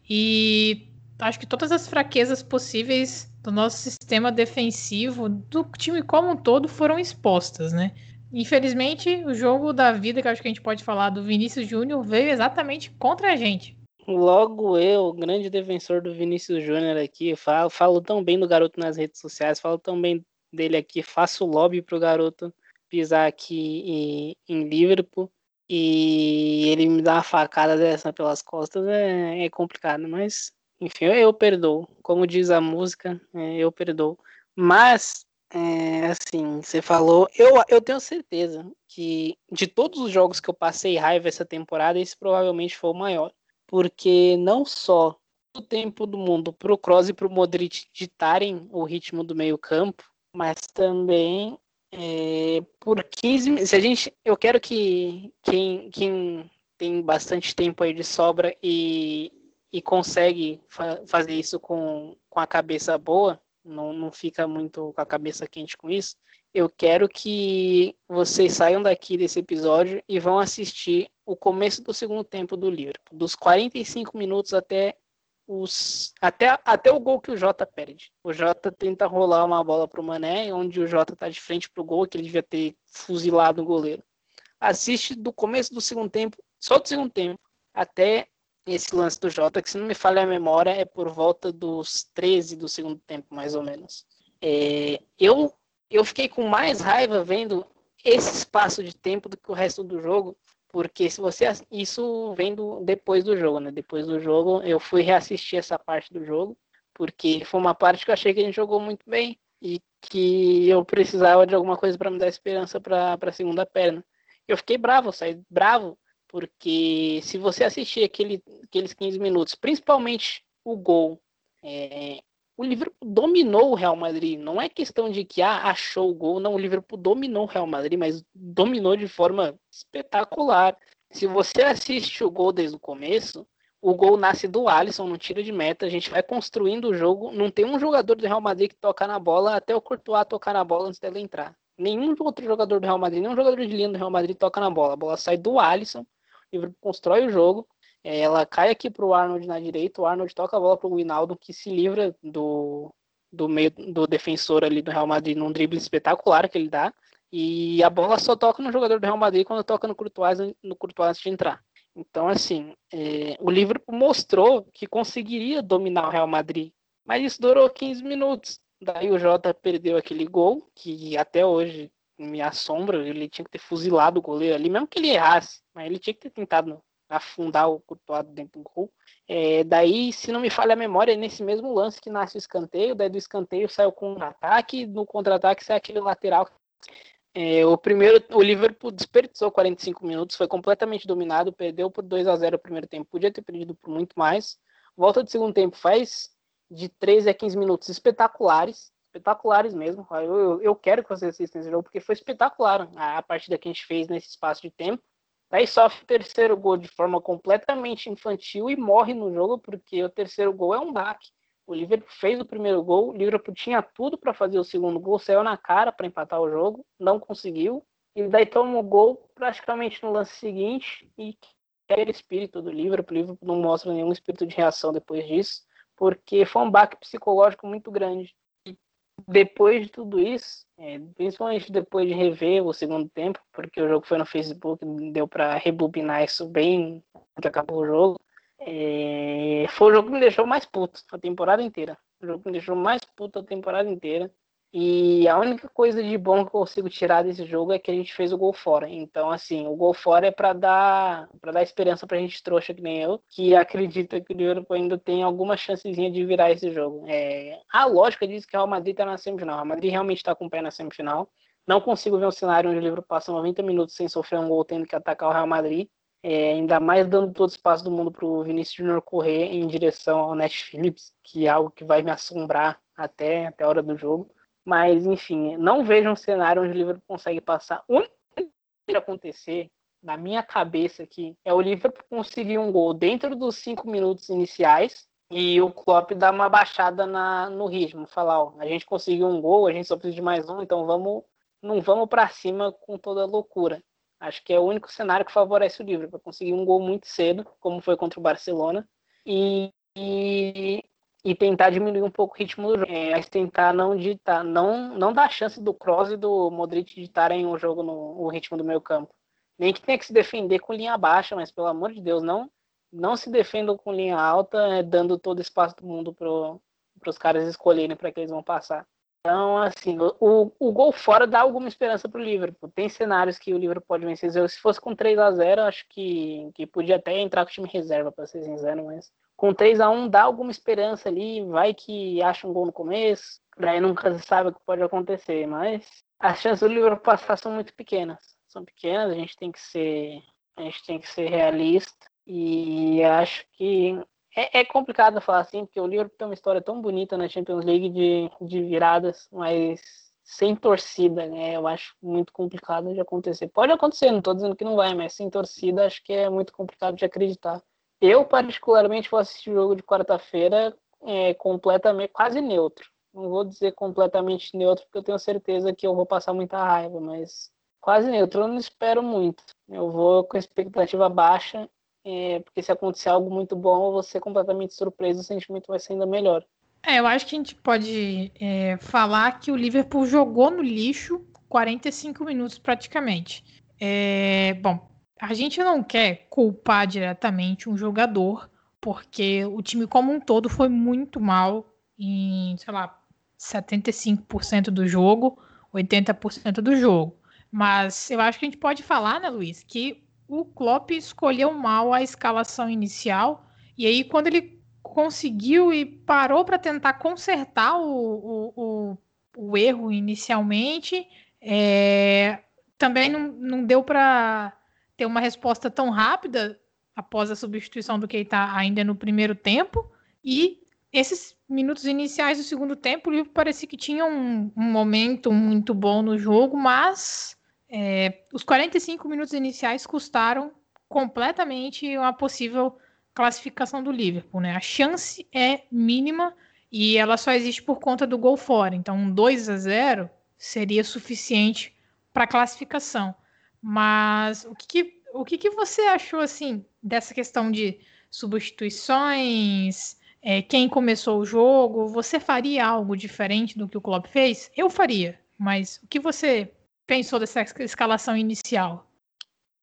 S4: e acho que todas as fraquezas possíveis do nosso sistema defensivo, do time como um todo, foram expostas, né? Infelizmente, o jogo da vida, que acho que a gente pode falar do Vinícius Júnior, veio exatamente contra a gente.
S5: Logo eu, grande defensor do Vinícius Júnior aqui, falo, falo tão bem do garoto nas redes sociais, falo tão bem dele aqui, faço lobby pro garoto pisar aqui em, em Liverpool e ele me dá uma facada dessa pelas costas, é, é complicado, mas enfim, eu perdoo. Como diz a música, é, eu perdoo. Mas, é, assim, você falou, eu, eu tenho certeza que de todos os jogos que eu passei raiva essa temporada, esse provavelmente foi o maior. Porque não só o tempo do mundo para o Kroos e para o Modric ditarem o ritmo do meio campo, mas também é, por 15 se a gente eu quero que quem, quem tem bastante tempo aí de sobra e, e consegue fa fazer isso com, com a cabeça boa, não, não fica muito com a cabeça quente com isso, eu quero que vocês saiam daqui desse episódio e vão assistir o começo do segundo tempo do Liverpool, dos 45 minutos até os até, até o gol que o Jota perde. O Jota tenta rolar uma bola para o Mané, onde o Jota está de frente para o gol, que ele devia ter fuzilado o goleiro. Assiste do começo do segundo tempo, só do segundo tempo, até esse lance do Jota, que se não me falha a memória, é por volta dos 13 do segundo tempo, mais ou menos. É, eu, eu fiquei com mais raiva vendo esse espaço de tempo do que o resto do jogo, porque se você isso vendo depois do jogo, né? Depois do jogo eu fui reassistir essa parte do jogo, porque foi uma parte que eu achei que a gente jogou muito bem e que eu precisava de alguma coisa para me dar esperança para a segunda perna. Eu fiquei bravo, saí bravo, porque se você assistir aquele, aqueles 15 minutos, principalmente o gol, é, o Liverpool dominou o Real Madrid. Não é questão de que ah, achou o gol, não. O Liverpool dominou o Real Madrid, mas dominou de forma espetacular. Se você assiste o gol desde o começo, o gol nasce do Alisson, não tira de meta. A gente vai construindo o jogo. Não tem um jogador do Real Madrid que toca na bola até o Courtois tocar na bola antes dela entrar. Nenhum outro jogador do Real Madrid, nenhum jogador de linha do Real Madrid toca na bola. A bola sai do Alisson, o Liverpool constrói o jogo ela cai aqui para o Arnold na direita, o Arnold toca a bola para o Winaldo, que se livra do, do meio do defensor ali do Real Madrid num drible espetacular que ele dá. E a bola só toca no jogador do Real Madrid quando toca no Courtois, no Courtois antes de entrar. Então, assim, é, o Liverpool mostrou que conseguiria dominar o Real Madrid, mas isso durou 15 minutos. Daí o Jota perdeu aquele gol, que até hoje me assombra, ele tinha que ter fuzilado o goleiro ali, mesmo que ele errasse, mas ele tinha que ter tentado afundar o Courtois dentro do gol. É, daí, se não me falha a memória, é nesse mesmo lance que nasce o escanteio, daí do escanteio saiu com um ataque, no contra-ataque sai aquele lateral. É, o primeiro, o Liverpool desperdiçou 45 minutos, foi completamente dominado, perdeu por 2 a 0 o primeiro tempo, podia ter perdido por muito mais. Volta do segundo tempo, faz de 13 a 15 minutos espetaculares, espetaculares mesmo. Eu, eu, eu quero que vocês assistam esse jogo, porque foi espetacular a, a partida que a gente fez nesse espaço de tempo. Daí sofre o terceiro gol de forma completamente infantil e morre no jogo, porque o terceiro gol é um baque. O Liverpool fez o primeiro gol, o Liverpool tinha tudo para fazer o segundo gol, saiu na cara para empatar o jogo, não conseguiu. E daí toma o gol praticamente no lance seguinte e aquele espírito do Liverpool. O Liverpool não mostra nenhum espírito de reação depois disso, porque foi um baque psicológico muito grande depois de tudo isso, é, principalmente depois de rever o segundo tempo, porque o jogo foi no Facebook, deu para rebobinar isso bem que acabou o jogo. É, foi o jogo que me deixou mais puto a temporada inteira. O jogo que me deixou mais puto a temporada inteira. E a única coisa de bom que eu consigo tirar desse jogo é que a gente fez o gol fora. Então, assim, o gol fora é para dar para dar esperança pra gente trouxa que nem eu, que acredita que o Liverpool ainda tem alguma chancezinha de virar esse jogo. É, a lógica diz que o Real Madrid tá na semifinal. O Real Madrid realmente tá com o pé na semifinal. Não consigo ver um cenário onde o Liverpool passa 90 minutos sem sofrer um gol tendo que atacar o Real Madrid. É, ainda mais dando todo o espaço do mundo para o Vinícius Júnior correr em direção ao Nash Phillips, que é algo que vai me assombrar até, até a hora do jogo. Mas, enfim, não vejo um cenário onde o Liverpool consegue passar. O único que acontecer, na minha cabeça aqui, é o Liverpool conseguir um gol dentro dos cinco minutos iniciais e o Klopp dar uma baixada na, no ritmo. Falar, ó, a gente conseguiu um gol, a gente só precisa de mais um, então vamos, não vamos para cima com toda loucura. Acho que é o único cenário que favorece o Liverpool, conseguir um gol muito cedo, como foi contra o Barcelona, e, e e tentar diminuir um pouco o ritmo do jogo. É, mas tentar não ditar, não, não dar chance do Kroos e do Modric ditarem o jogo no o ritmo do meio campo. Nem que tenha que se defender com linha baixa, mas pelo amor de Deus, não não se defendam com linha alta, é, dando todo o espaço do mundo para os caras escolherem para que eles vão passar. Então, assim, o, o gol fora dá alguma esperança para o Liverpool. Tem cenários que o Liverpool pode vencer. Se fosse com 3 a 0 acho que, que podia até entrar com o time reserva, para ser sincero, mas com 3 a 1 dá alguma esperança ali. Vai que acha um gol no começo, daí nunca sabe o que pode acontecer, mas as chances do Liverpool passar são muito pequenas. São pequenas, a gente tem que ser, a gente tem que ser realista. E acho que é, é, complicado falar assim, porque o Liverpool tem uma história tão bonita na Champions League de, de viradas, mas sem torcida, né? Eu acho muito complicado de acontecer. Pode acontecer, não estou dizendo que não vai, mas sem torcida acho que é muito complicado de acreditar. Eu, particularmente, vou assistir o jogo de quarta-feira é, completamente, quase neutro. Não vou dizer completamente neutro, porque eu tenho certeza que eu vou passar muita raiva, mas quase neutro. Eu não espero muito. Eu vou com expectativa baixa é, porque se acontecer algo muito bom, ser completamente surpreso, o sentimento vai ser ainda melhor.
S4: É, eu acho que a gente pode é, falar que o Liverpool jogou no lixo 45 minutos praticamente. É, bom, a gente não quer culpar diretamente um jogador, porque o time como um todo foi muito mal em, sei lá, 75% do jogo, 80% do jogo. Mas eu acho que a gente pode falar, né, Luiz, que o Klopp escolheu mal a escalação inicial. E aí quando ele conseguiu e parou para tentar consertar o, o, o, o erro inicialmente, é, também não, não deu para ter uma resposta tão rápida após a substituição do Keita ainda no primeiro tempo. E esses minutos iniciais do segundo tempo, o Liverpool parecia que tinha um, um momento muito bom no jogo, mas é, os 45 minutos iniciais custaram completamente uma possível classificação do Liverpool, né? A chance é mínima e ela só existe por conta do gol fora. Então, um 2 a 0 seria suficiente para classificação. Mas o que, que o que, que, você achou assim dessa questão de substituições? É, quem começou o jogo? Você faria algo diferente do que o Klopp fez? Eu faria, mas o que você pensou dessa escalação inicial?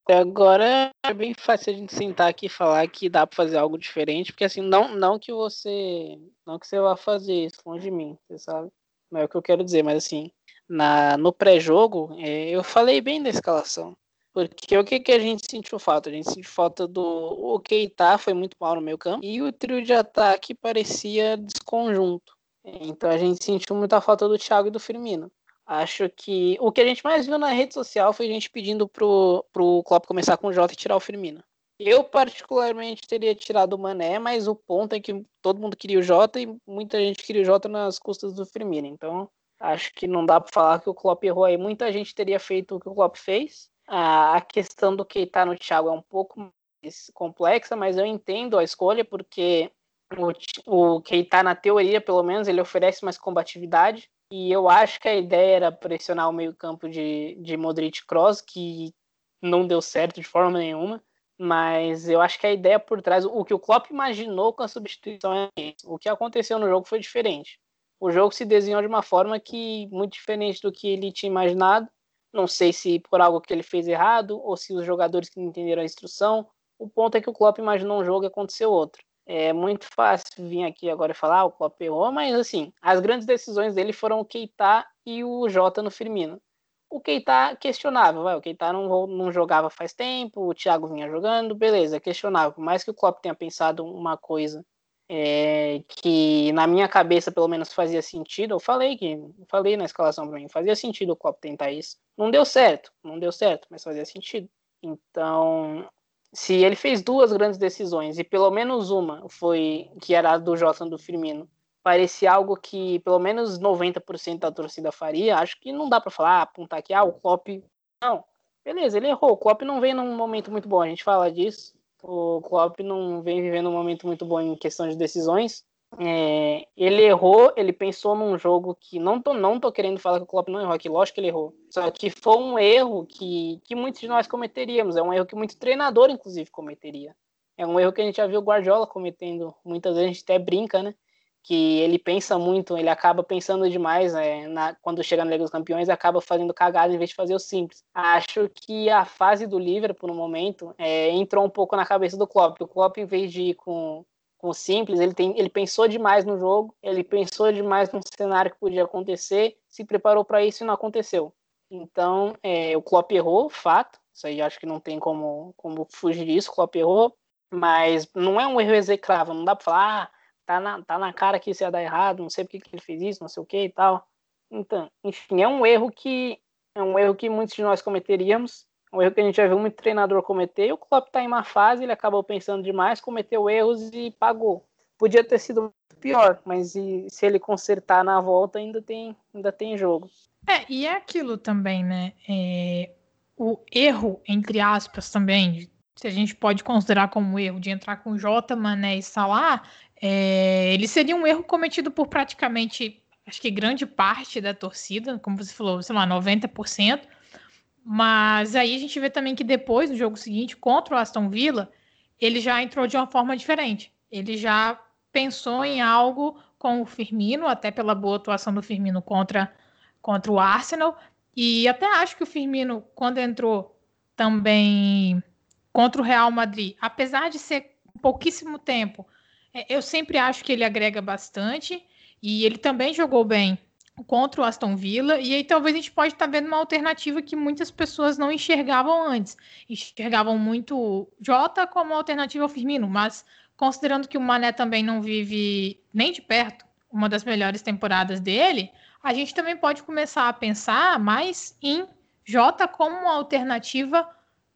S5: Agora é bem fácil a gente sentar aqui e falar que dá para fazer algo diferente, porque assim, não, não que você não que você vá fazer isso longe de mim, você sabe? Não é o que eu quero dizer, mas assim, na, no pré-jogo, é, eu falei bem da escalação. Porque o que, que a gente sentiu falta? A gente sentiu falta do o Keita, foi muito mal no meio campo, e o trio de ataque parecia desconjunto. Então a gente sentiu muita falta do Thiago e do Firmino. Acho que o que a gente mais viu na rede social foi gente pedindo pro, pro Klopp começar com o Jota e tirar o Firmino. Eu, particularmente, teria tirado o Mané, mas o ponto é que todo mundo queria o Jota e muita gente queria o Jota nas custas do Firmino. Então, acho que não dá para falar que o Klopp errou aí. Muita gente teria feito o que o Klopp fez. A questão do Keita no Thiago é um pouco mais complexa, mas eu entendo a escolha, porque o, o Keita, na teoria, pelo menos, ele oferece mais combatividade. E eu acho que a ideia era pressionar o meio-campo de, de Modric Cross, que não deu certo de forma nenhuma. Mas eu acho que a ideia por trás, o que o Klopp imaginou com a substituição é isso. O que aconteceu no jogo foi diferente. O jogo se desenhou de uma forma que muito diferente do que ele tinha imaginado. Não sei se por algo que ele fez errado ou se os jogadores que não entenderam a instrução. O ponto é que o Klopp imaginou um jogo e aconteceu outro. É muito fácil vir aqui agora e falar ah, o Klopp errou, mas assim, as grandes decisões dele foram o Keita e o Jota no Firmino. O Keita questionável, o Keita não, não jogava faz tempo, o Thiago vinha jogando, beleza, questionável. Por mais que o Klopp tenha pensado uma coisa é, que na minha cabeça pelo menos fazia sentido, eu falei que falei na escalação para mim, fazia sentido o Klopp tentar isso. Não deu certo, não deu certo, mas fazia sentido. Então, se ele fez duas grandes decisões e pelo menos uma foi que era a do Jota do Firmino, parecia algo que pelo menos 90% da torcida faria, acho que não dá para falar, apontar aqui, ah, o Klopp, não. Beleza, ele errou, o Klopp não vem num momento muito bom, a gente fala disso. O Klopp não vem vivendo um momento muito bom em questão de decisões. É, ele errou, ele pensou num jogo que não tô, não tô querendo falar que o Klopp não errou aqui, lógico que ele errou. Só que foi um erro que, que muitos de nós cometeríamos, é um erro que muito treinador, inclusive, cometeria. É um erro que a gente já viu o Guardiola cometendo, muitas vezes a gente até brinca, né? Que ele pensa muito, ele acaba pensando demais é, na, quando chega na Liga dos Campeões acaba fazendo cagada em vez de fazer o simples. Acho que a fase do Liverpool, no momento, é, entrou um pouco na cabeça do Klopp. O Klopp, em vez de ir com com o simples, ele, tem, ele pensou demais no jogo, ele pensou demais no cenário que podia acontecer, se preparou para isso e não aconteceu. Então, é, o Klopp errou, fato, isso aí acho que não tem como, como fugir disso, o Klopp errou, mas não é um erro execrável, não dá para falar, ah, tá na, tá na cara que isso ia dar errado, não sei porque que ele fez isso, não sei o que e tal. Então, enfim, é um erro que é um erro que muitos de nós cometeríamos, um erro que a gente já viu muito treinador cometer, o Klopp tá em uma fase, ele acabou pensando demais, cometeu erros e pagou. Podia ter sido pior, mas se ele consertar na volta, ainda tem, ainda tem jogo.
S4: É, e é aquilo também, né? É, o erro, entre aspas, também, se a gente pode considerar como erro de entrar com J, Mané e Salah, é, ele seria um erro cometido por praticamente, acho que grande parte da torcida, como você falou, sei lá, 90%. Mas aí a gente vê também que depois, no jogo seguinte, contra o Aston Villa, ele já entrou de uma forma diferente. Ele já pensou em algo com o Firmino, até pela boa atuação do Firmino contra, contra o Arsenal. E até acho que o Firmino, quando entrou também contra o Real Madrid, apesar de ser pouquíssimo tempo, é, eu sempre acho que ele agrega bastante. E ele também jogou bem contra o Aston Villa, e aí talvez a gente pode estar tá vendo uma alternativa que muitas pessoas não enxergavam antes. Enxergavam muito Jota como alternativa ao Firmino, mas considerando que o Mané também não vive nem de perto uma das melhores temporadas dele, a gente também pode começar a pensar mais em Jota como uma alternativa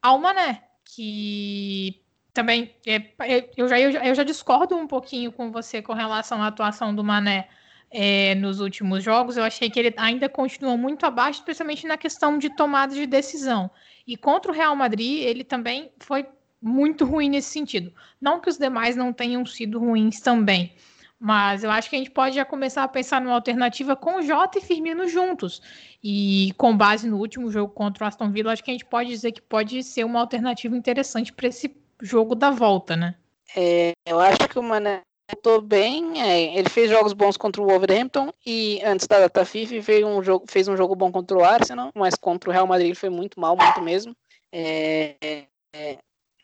S4: ao Mané, que também é, é eu, já, eu, já, eu já discordo um pouquinho com você com relação à atuação do Mané é, nos últimos jogos, eu achei que ele ainda continua muito abaixo, especialmente na questão de tomada de decisão. E contra o Real Madrid, ele também foi muito ruim nesse sentido. Não que os demais não tenham sido ruins também, mas eu acho que a gente pode já começar a pensar numa alternativa com Jota e Firmino juntos. E com base no último jogo contra o Aston Villa, acho que a gente pode dizer que pode ser uma alternativa interessante para esse jogo da volta, né?
S5: É, eu acho que o Mané voltou bem. É, ele fez jogos bons contra o Wolverhampton e antes da data FIFA fez um jogo, fez um jogo bom contra o Arsenal, mas contra o Real Madrid foi muito mal, muito mesmo. É, é,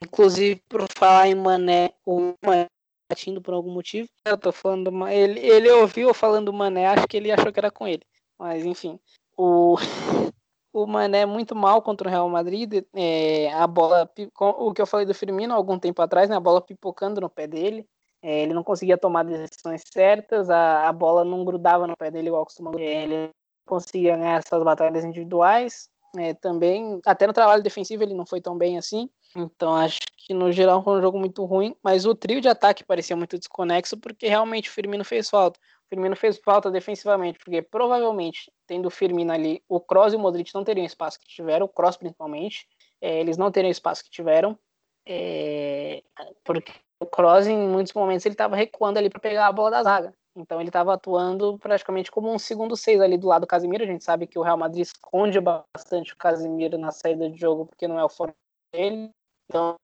S5: inclusive, por falar em Mané, o Mané batindo por algum motivo. Eu tô falando, ele, ele ouviu falando Mané, acho que ele achou que era com ele. Mas enfim, o [LAUGHS] o Mané muito mal contra o Real Madrid, é, a bola, o que eu falei do Firmino algum tempo atrás, né, a bola pipocando no pé dele, é, ele não conseguia tomar decisões certas, a, a bola não grudava no pé dele igual costuma. É, ele conseguia ganhar essas batalhas individuais. É, também, até no trabalho defensivo ele não foi tão bem assim. Então acho que no geral foi um jogo muito ruim, mas o trio de ataque parecia muito desconexo porque realmente o Firmino fez falta. O Firmino fez falta defensivamente, porque provavelmente tendo o Firmino ali, o Kroos e o Modric não teriam espaço que tiveram, o Kroos principalmente, é, eles não teriam espaço que tiveram, é, porque o Kroos, em muitos momentos, ele estava recuando ali para pegar a bola da zaga. Então ele estava atuando praticamente como um segundo seis ali do lado do Casemiro. A gente sabe que o Real Madrid esconde bastante o Casemiro na saída de jogo porque não é o forte dele. Então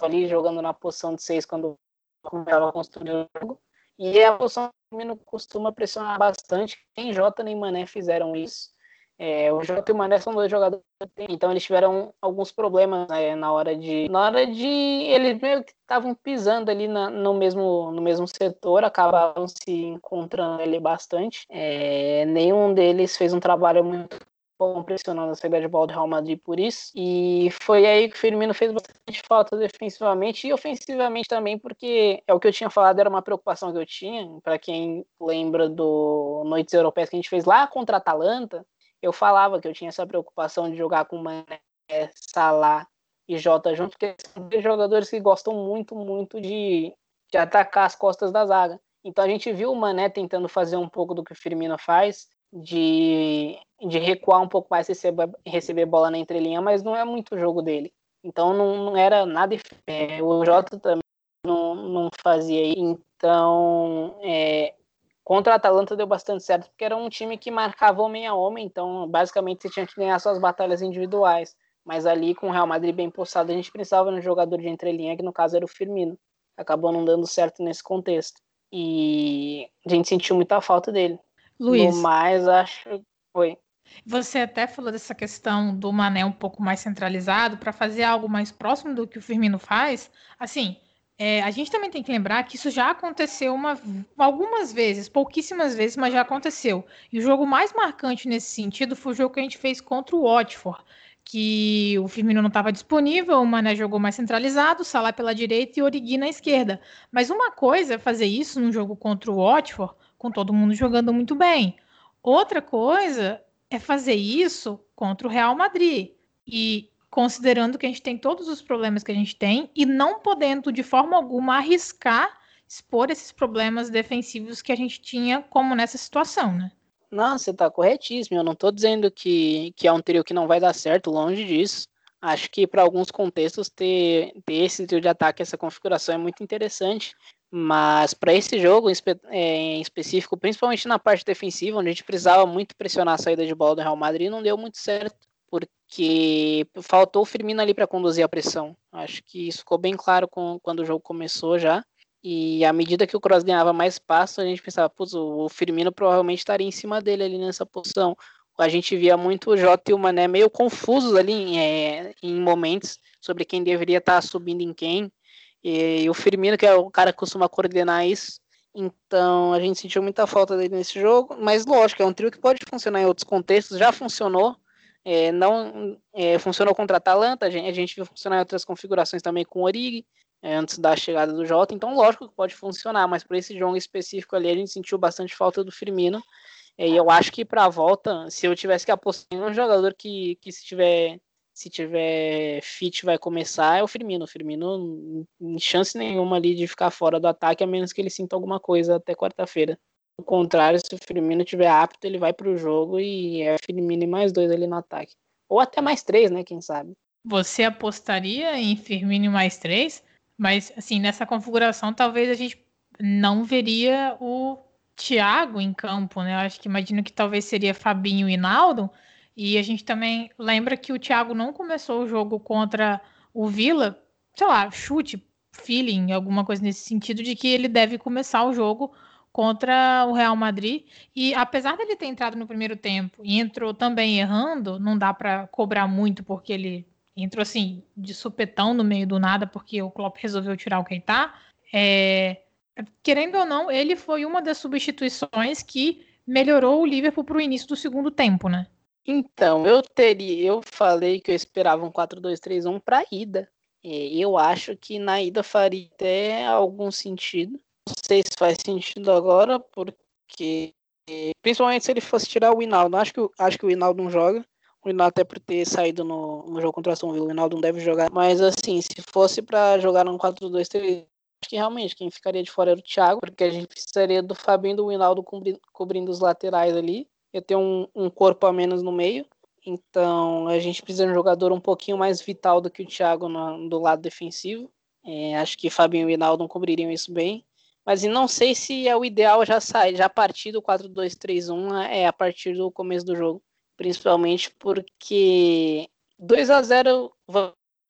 S5: ali jogando na posição de seis quando estava construindo o jogo. E é a posição que o Mino costuma pressionar bastante. Nem Jota nem Mané fizeram isso. É, o Jota e o Mané são dois jogadores, então eles tiveram alguns problemas né, na hora de. Na hora de. Eles meio que estavam pisando ali na, no, mesmo, no mesmo setor, acabaram se encontrando ali bastante. É, nenhum deles fez um trabalho muito bom pressionando a saída de bola do Real Madrid por isso. E foi aí que o Firmino fez bastante falta defensivamente e ofensivamente também, porque é o que eu tinha falado, era uma preocupação que eu tinha. Para quem lembra do Noites Europeias que a gente fez lá contra a Atalanta eu falava que eu tinha essa preocupação de jogar com Mané, Salah e Jota junto, porque são dois jogadores que gostam muito, muito de, de atacar as costas da zaga. Então a gente viu o Mané tentando fazer um pouco do que o Firmino faz, de, de recuar um pouco mais, receber, receber bola na entrelinha, mas não é muito o jogo dele. Então não, não era nada. O Jota também não, não fazia. Então é, Contra a Atalanta deu bastante certo, porque era um time que marcava homem a homem, então basicamente você tinha que ganhar suas batalhas individuais. Mas ali, com o Real Madrid bem postado, a gente precisava um jogador de entrelinha, que no caso era o Firmino. Acabou não dando certo nesse contexto. E a gente sentiu muita falta dele.
S4: Luiz.
S5: No mais, acho. Oi.
S4: Você até falou dessa questão do Mané um pouco mais centralizado para fazer algo mais próximo do que o Firmino faz. Assim, é, a gente também tem que lembrar que isso já aconteceu uma, algumas vezes, pouquíssimas vezes, mas já aconteceu. E o jogo mais marcante nesse sentido foi o jogo que a gente fez contra o Watford, que o Firmino não estava disponível, o Mané jogou mais centralizado, Salah pela direita e Origi na esquerda. Mas uma coisa é fazer isso num jogo contra o Watford, com todo mundo jogando muito bem. Outra coisa é fazer isso contra o Real Madrid. E considerando que a gente tem todos os problemas que a gente tem e não podendo de forma alguma arriscar expor esses problemas defensivos que a gente tinha como nessa situação, né?
S5: Não, você está corretíssimo. Eu não estou dizendo que, que é um trio que não vai dar certo, longe disso. Acho que para alguns contextos ter, ter esse trio de ataque, essa configuração é muito interessante. Mas para esse jogo é, em, específico, principalmente na parte defensiva, onde a gente precisava muito pressionar a saída de bola do Real Madrid, não deu muito certo porque faltou o Firmino ali para conduzir a pressão. Acho que isso ficou bem claro com, quando o jogo começou já. E à medida que o Cross ganhava mais espaço, a gente pensava, putz, o Firmino provavelmente estaria em cima dele ali nessa posição. A gente via muito o Jota e o Mané meio confusos ali em, é, em momentos sobre quem deveria estar subindo em quem. E, e o Firmino, que é o cara que costuma coordenar isso, então a gente sentiu muita falta dele nesse jogo, mas lógico, é um trio que pode funcionar em outros contextos, já funcionou, é, não é, funcionou contra a Atalanta, a gente, a gente viu funcionar em outras configurações também com o Origi, é, antes da chegada do Jota, então lógico que pode funcionar, mas para esse jogo específico ali a gente sentiu bastante falta do Firmino, e eu acho que para a volta, se eu tivesse que apostar em um jogador que, que se tiver se tiver fit vai começar é o Firmino. O Firmino, em chance nenhuma ali de ficar fora do ataque, a menos que ele sinta alguma coisa até quarta-feira. Ao contrário, se o Firmino estiver apto, ele vai para o jogo e é Firmino e mais dois ali no ataque. Ou até mais três, né? Quem sabe.
S4: Você apostaria em Firmino e mais três? Mas, assim, nessa configuração, talvez a gente não veria o Thiago em campo, né? Eu acho que imagino que talvez seria Fabinho e Naldo. E a gente também lembra que o Thiago não começou o jogo contra o Vila, sei lá, chute, feeling, alguma coisa nesse sentido, de que ele deve começar o jogo contra o Real Madrid. E apesar dele ter entrado no primeiro tempo e entrou também errando, não dá para cobrar muito porque ele entrou assim de supetão no meio do nada porque o Klopp resolveu tirar o Keita. É, querendo ou não, ele foi uma das substituições que melhorou o Liverpool para o início do segundo tempo, né?
S5: Então, eu teria, eu falei que eu esperava um 4-2-3-1 para ida. Eu acho que na ida faria até algum sentido sei se faz sentido agora, porque principalmente se ele fosse tirar o Hinaldo. Acho que, acho que o Hinaldo não joga. O Hinaldo até por ter saído no, no jogo contra o Aston Villa, o Hinaldo não deve jogar. Mas assim, se fosse para jogar no 4-2-3, acho que realmente quem ficaria de fora era o Thiago, porque a gente precisaria do Fabinho e do Hinaldo cobrindo, cobrindo os laterais ali. Ia ter um, um corpo a menos no meio. Então a gente precisa de um jogador um pouquinho mais vital do que o Thiago no, do lado defensivo. É, acho que Fabinho e Hinaldo cobririam isso bem. Mas não sei se é o ideal já sair, já partir do 4-2-3-1 é a partir do começo do jogo. Principalmente porque 2 a 0 o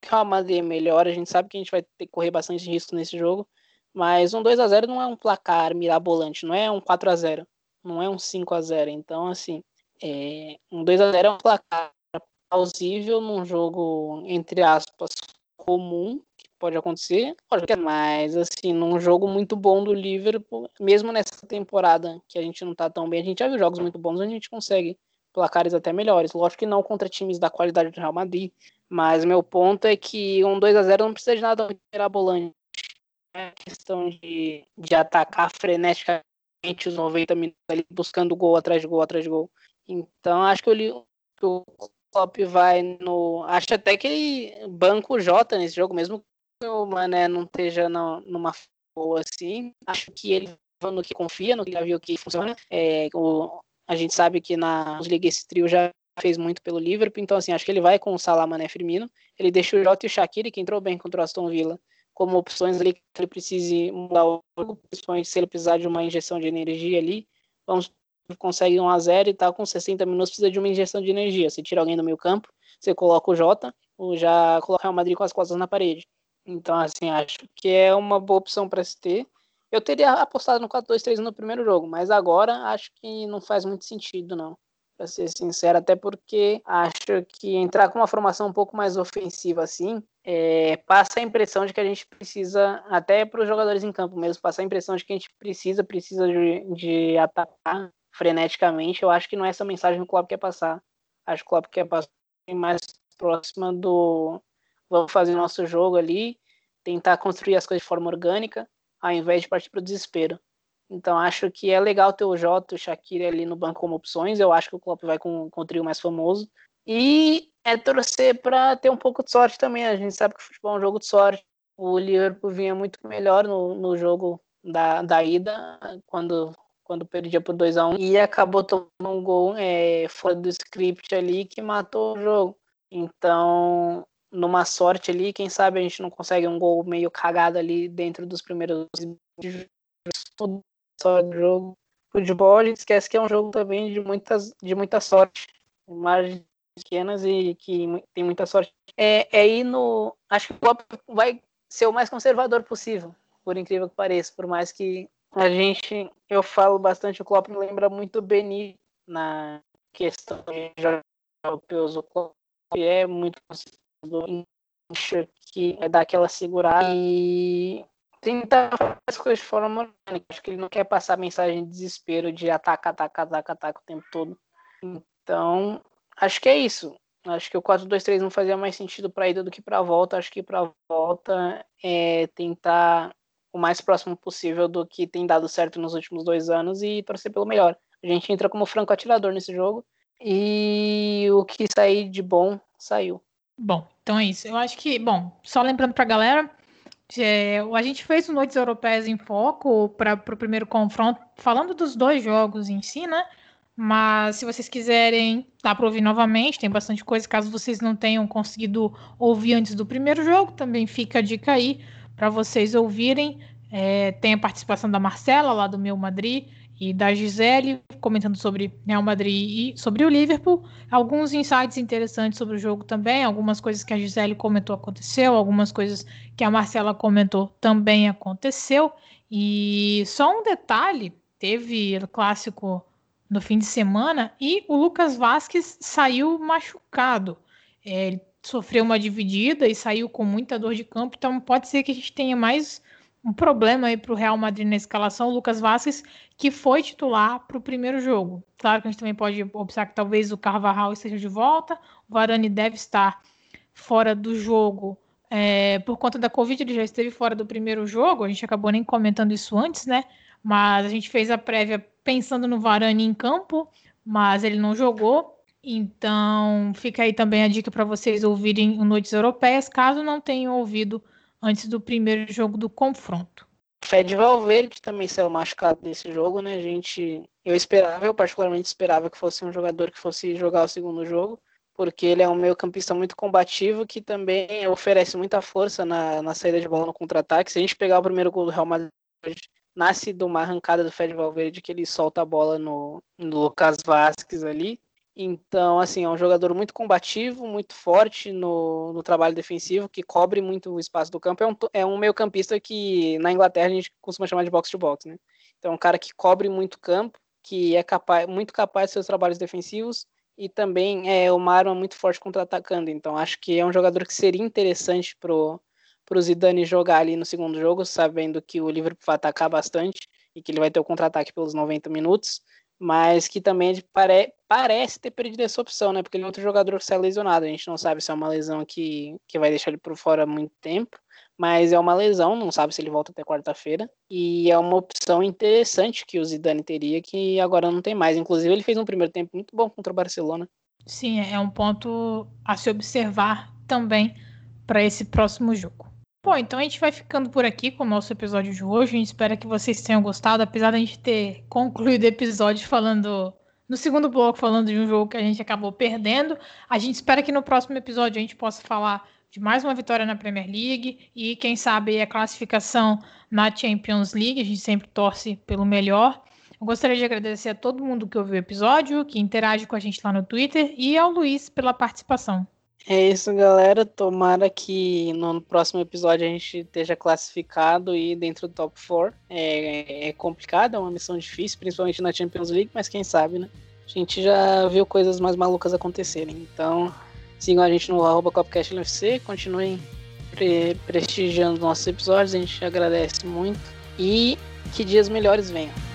S5: Real Madrid é melhor, a gente sabe que a gente vai ter que correr bastante risco nesse jogo, mas um 2 a 0 não é um placar mirabolante, não é um 4 a 0 não é um 5 a 0 Então, assim, é, um 2 a 0 é um placar plausível num jogo, entre aspas, comum, pode acontecer, pode, mas assim, num jogo muito bom do Liverpool, mesmo nessa temporada que a gente não tá tão bem, a gente já viu jogos muito bons onde a gente consegue placares até melhores. Lógico que não contra times da qualidade do Real Madrid, mas meu ponto é que um 2 a 0 não precisa de nada mirabolante. É questão de, de atacar freneticamente os 90 minutos ali, buscando gol atrás de gol atrás de gol. Então, acho que o, que o Klopp vai no. Acho até que ele banca o Jota nesse jogo, mesmo o Mané não esteja no, numa boa assim, acho que ele no que confia, no que já viu que funciona. É, o, a gente sabe que na Liga esse trio já fez muito pelo Liverpool, então assim, acho que ele vai com o Salah, Mané, Firmino. Ele deixa o Jota e o Shaqiri, que entrou bem contra o Aston Villa, como opções ali que ele precise mudar o jogo, principalmente se ele precisar de uma injeção de energia ali. Vamos consegue 1 a 0 e tá com 60 minutos precisa de uma injeção de energia. Você tira alguém do meio campo, você coloca o Jota, ou já coloca o Madrid com as costas na parede. Então, assim, acho que é uma boa opção para se ter. Eu teria apostado no 4-2-3 no primeiro jogo, mas agora acho que não faz muito sentido, não. Para ser sincero, até porque acho que entrar com uma formação um pouco mais ofensiva assim é, passa a impressão de que a gente precisa, até para os jogadores em campo mesmo, passa a impressão de que a gente precisa, precisa de, de atacar freneticamente. Eu acho que não é essa mensagem que o Klopp quer passar. Acho que o Klopp quer passar mais próxima do vamos fazer nosso jogo ali, tentar construir as coisas de forma orgânica, ao invés de partir para o desespero. Então acho que é legal ter o Jota, o Shaqiri ali no banco como opções. Eu acho que o Klopp vai com, com o trio mais famoso. E é torcer para ter um pouco de sorte também. A gente sabe que o futebol é um jogo de sorte. O Liverpool vinha muito melhor no, no jogo da, da ida, quando, quando perdia por 2 a 1 um, e acabou tomando um gol é, fora do script ali que matou o jogo. Então, numa sorte ali, quem sabe a gente não consegue um gol meio cagado ali dentro dos primeiros só do jogo. Futebol, a gente esquece que é um jogo também de, muitas, de muita sorte. Margens pequenas e que tem muita sorte. É, é ir no. Acho que o Klopp vai ser o mais conservador possível, por incrível que pareça. Por mais que a gente. Eu falo bastante, o Klopp me lembra muito Benito na questão de europeus. O Klopp é muito conservador, que é dar aquela segurada e tentar fazer as coisas de forma orgânica. Acho que ele não quer passar mensagem de desespero de ataca, ataca, ataca, ataca o tempo todo. Então, acho que é isso. Acho que o 4-2-3 não fazia mais sentido para ida do que para volta. Acho que para volta é tentar o mais próximo possível do que tem dado certo nos últimos dois anos e torcer pelo melhor. A gente entra como franco atirador nesse jogo e o que sair de bom saiu.
S4: Bom, então é isso. Eu acho que, bom, só lembrando para a galera, é, a gente fez o Noites Europeias em Foco para o primeiro confronto, falando dos dois jogos em si, né? Mas se vocês quiserem, dá para ouvir novamente, tem bastante coisa. Caso vocês não tenham conseguido ouvir antes do primeiro jogo, também fica a dica aí para vocês ouvirem. É, tem a participação da Marcela, lá do Meu Madrid, e da Gisele, comentando sobre Real Madrid e sobre o Liverpool. Alguns insights interessantes sobre o jogo também, algumas coisas que a Gisele comentou aconteceu, algumas coisas que a Marcela comentou também aconteceu. E só um detalhe, teve o clássico no fim de semana e o Lucas Vasquez saiu machucado. É, ele sofreu uma dividida e saiu com muita dor de campo, então pode ser que a gente tenha mais um problema aí para o Real Madrid na escalação, o Lucas Vasquez, que foi titular para o primeiro jogo. Claro que a gente também pode observar que talvez o Carvajal esteja de volta, o Varane deve estar fora do jogo é, por conta da Covid, ele já esteve fora do primeiro jogo, a gente acabou nem comentando isso antes, né? Mas a gente fez a prévia pensando no Varane em campo, mas ele não jogou. Então, fica aí também a dica para vocês ouvirem Noites Europeias, caso não tenham ouvido antes do primeiro jogo do confronto.
S5: Fed Valverde também saiu machucado desse jogo, né? A gente, eu esperava, eu particularmente esperava que fosse um jogador que fosse jogar o segundo jogo, porque ele é um meio-campista muito combativo que também oferece muita força na, na saída de bola no contra-ataque. Se a gente pegar o primeiro gol do Real Madrid, nasce de uma arrancada do Fed Valverde que ele solta a bola no, no Lucas Vasquez ali. Então, assim, é um jogador muito combativo, muito forte no, no trabalho defensivo, que cobre muito o espaço do campo. É um, é um meio campista que na Inglaterra a gente costuma chamar de box-to-box, né? Então, é um cara que cobre muito campo, que é capaz, muito capaz de seus trabalhos defensivos e também é uma arma muito forte contra-atacando. Então, acho que é um jogador que seria interessante pro, pro Zidane jogar ali no segundo jogo, sabendo que o Liverpool vai atacar bastante e que ele vai ter o contra-ataque pelos 90 minutos mas que também pare, parece ter perdido essa opção, né? Porque ele é outro jogador que sai lesionado. A gente não sabe se é uma lesão que, que vai deixar ele por fora muito tempo, mas é uma lesão, não sabe se ele volta até quarta-feira. E é uma opção interessante que o Zidane teria, que agora não tem mais. Inclusive, ele fez um primeiro tempo muito bom contra o Barcelona.
S4: Sim, é um ponto a se observar também para esse próximo jogo. Bom, então a gente vai ficando por aqui com o nosso episódio de hoje. A gente espera que vocês tenham gostado, apesar da gente ter [LAUGHS] concluído o episódio falando no segundo bloco falando de um jogo que a gente acabou perdendo. A gente espera que no próximo episódio a gente possa falar de mais uma vitória na Premier League e quem sabe a classificação na Champions League. A gente sempre torce pelo melhor. Eu gostaria de agradecer a todo mundo que ouviu o episódio, que interage com a gente lá no Twitter e ao Luiz pela participação.
S5: É isso, galera. Tomara que no próximo episódio a gente esteja classificado e dentro do top 4. É, é complicado, é uma missão difícil, principalmente na Champions League, mas quem sabe, né? A gente já viu coisas mais malucas acontecerem. Então, sigam a gente no arroba Copcast NFC, continuem sempre prestigiando nossos episódios, a gente agradece muito. E que dias melhores venham.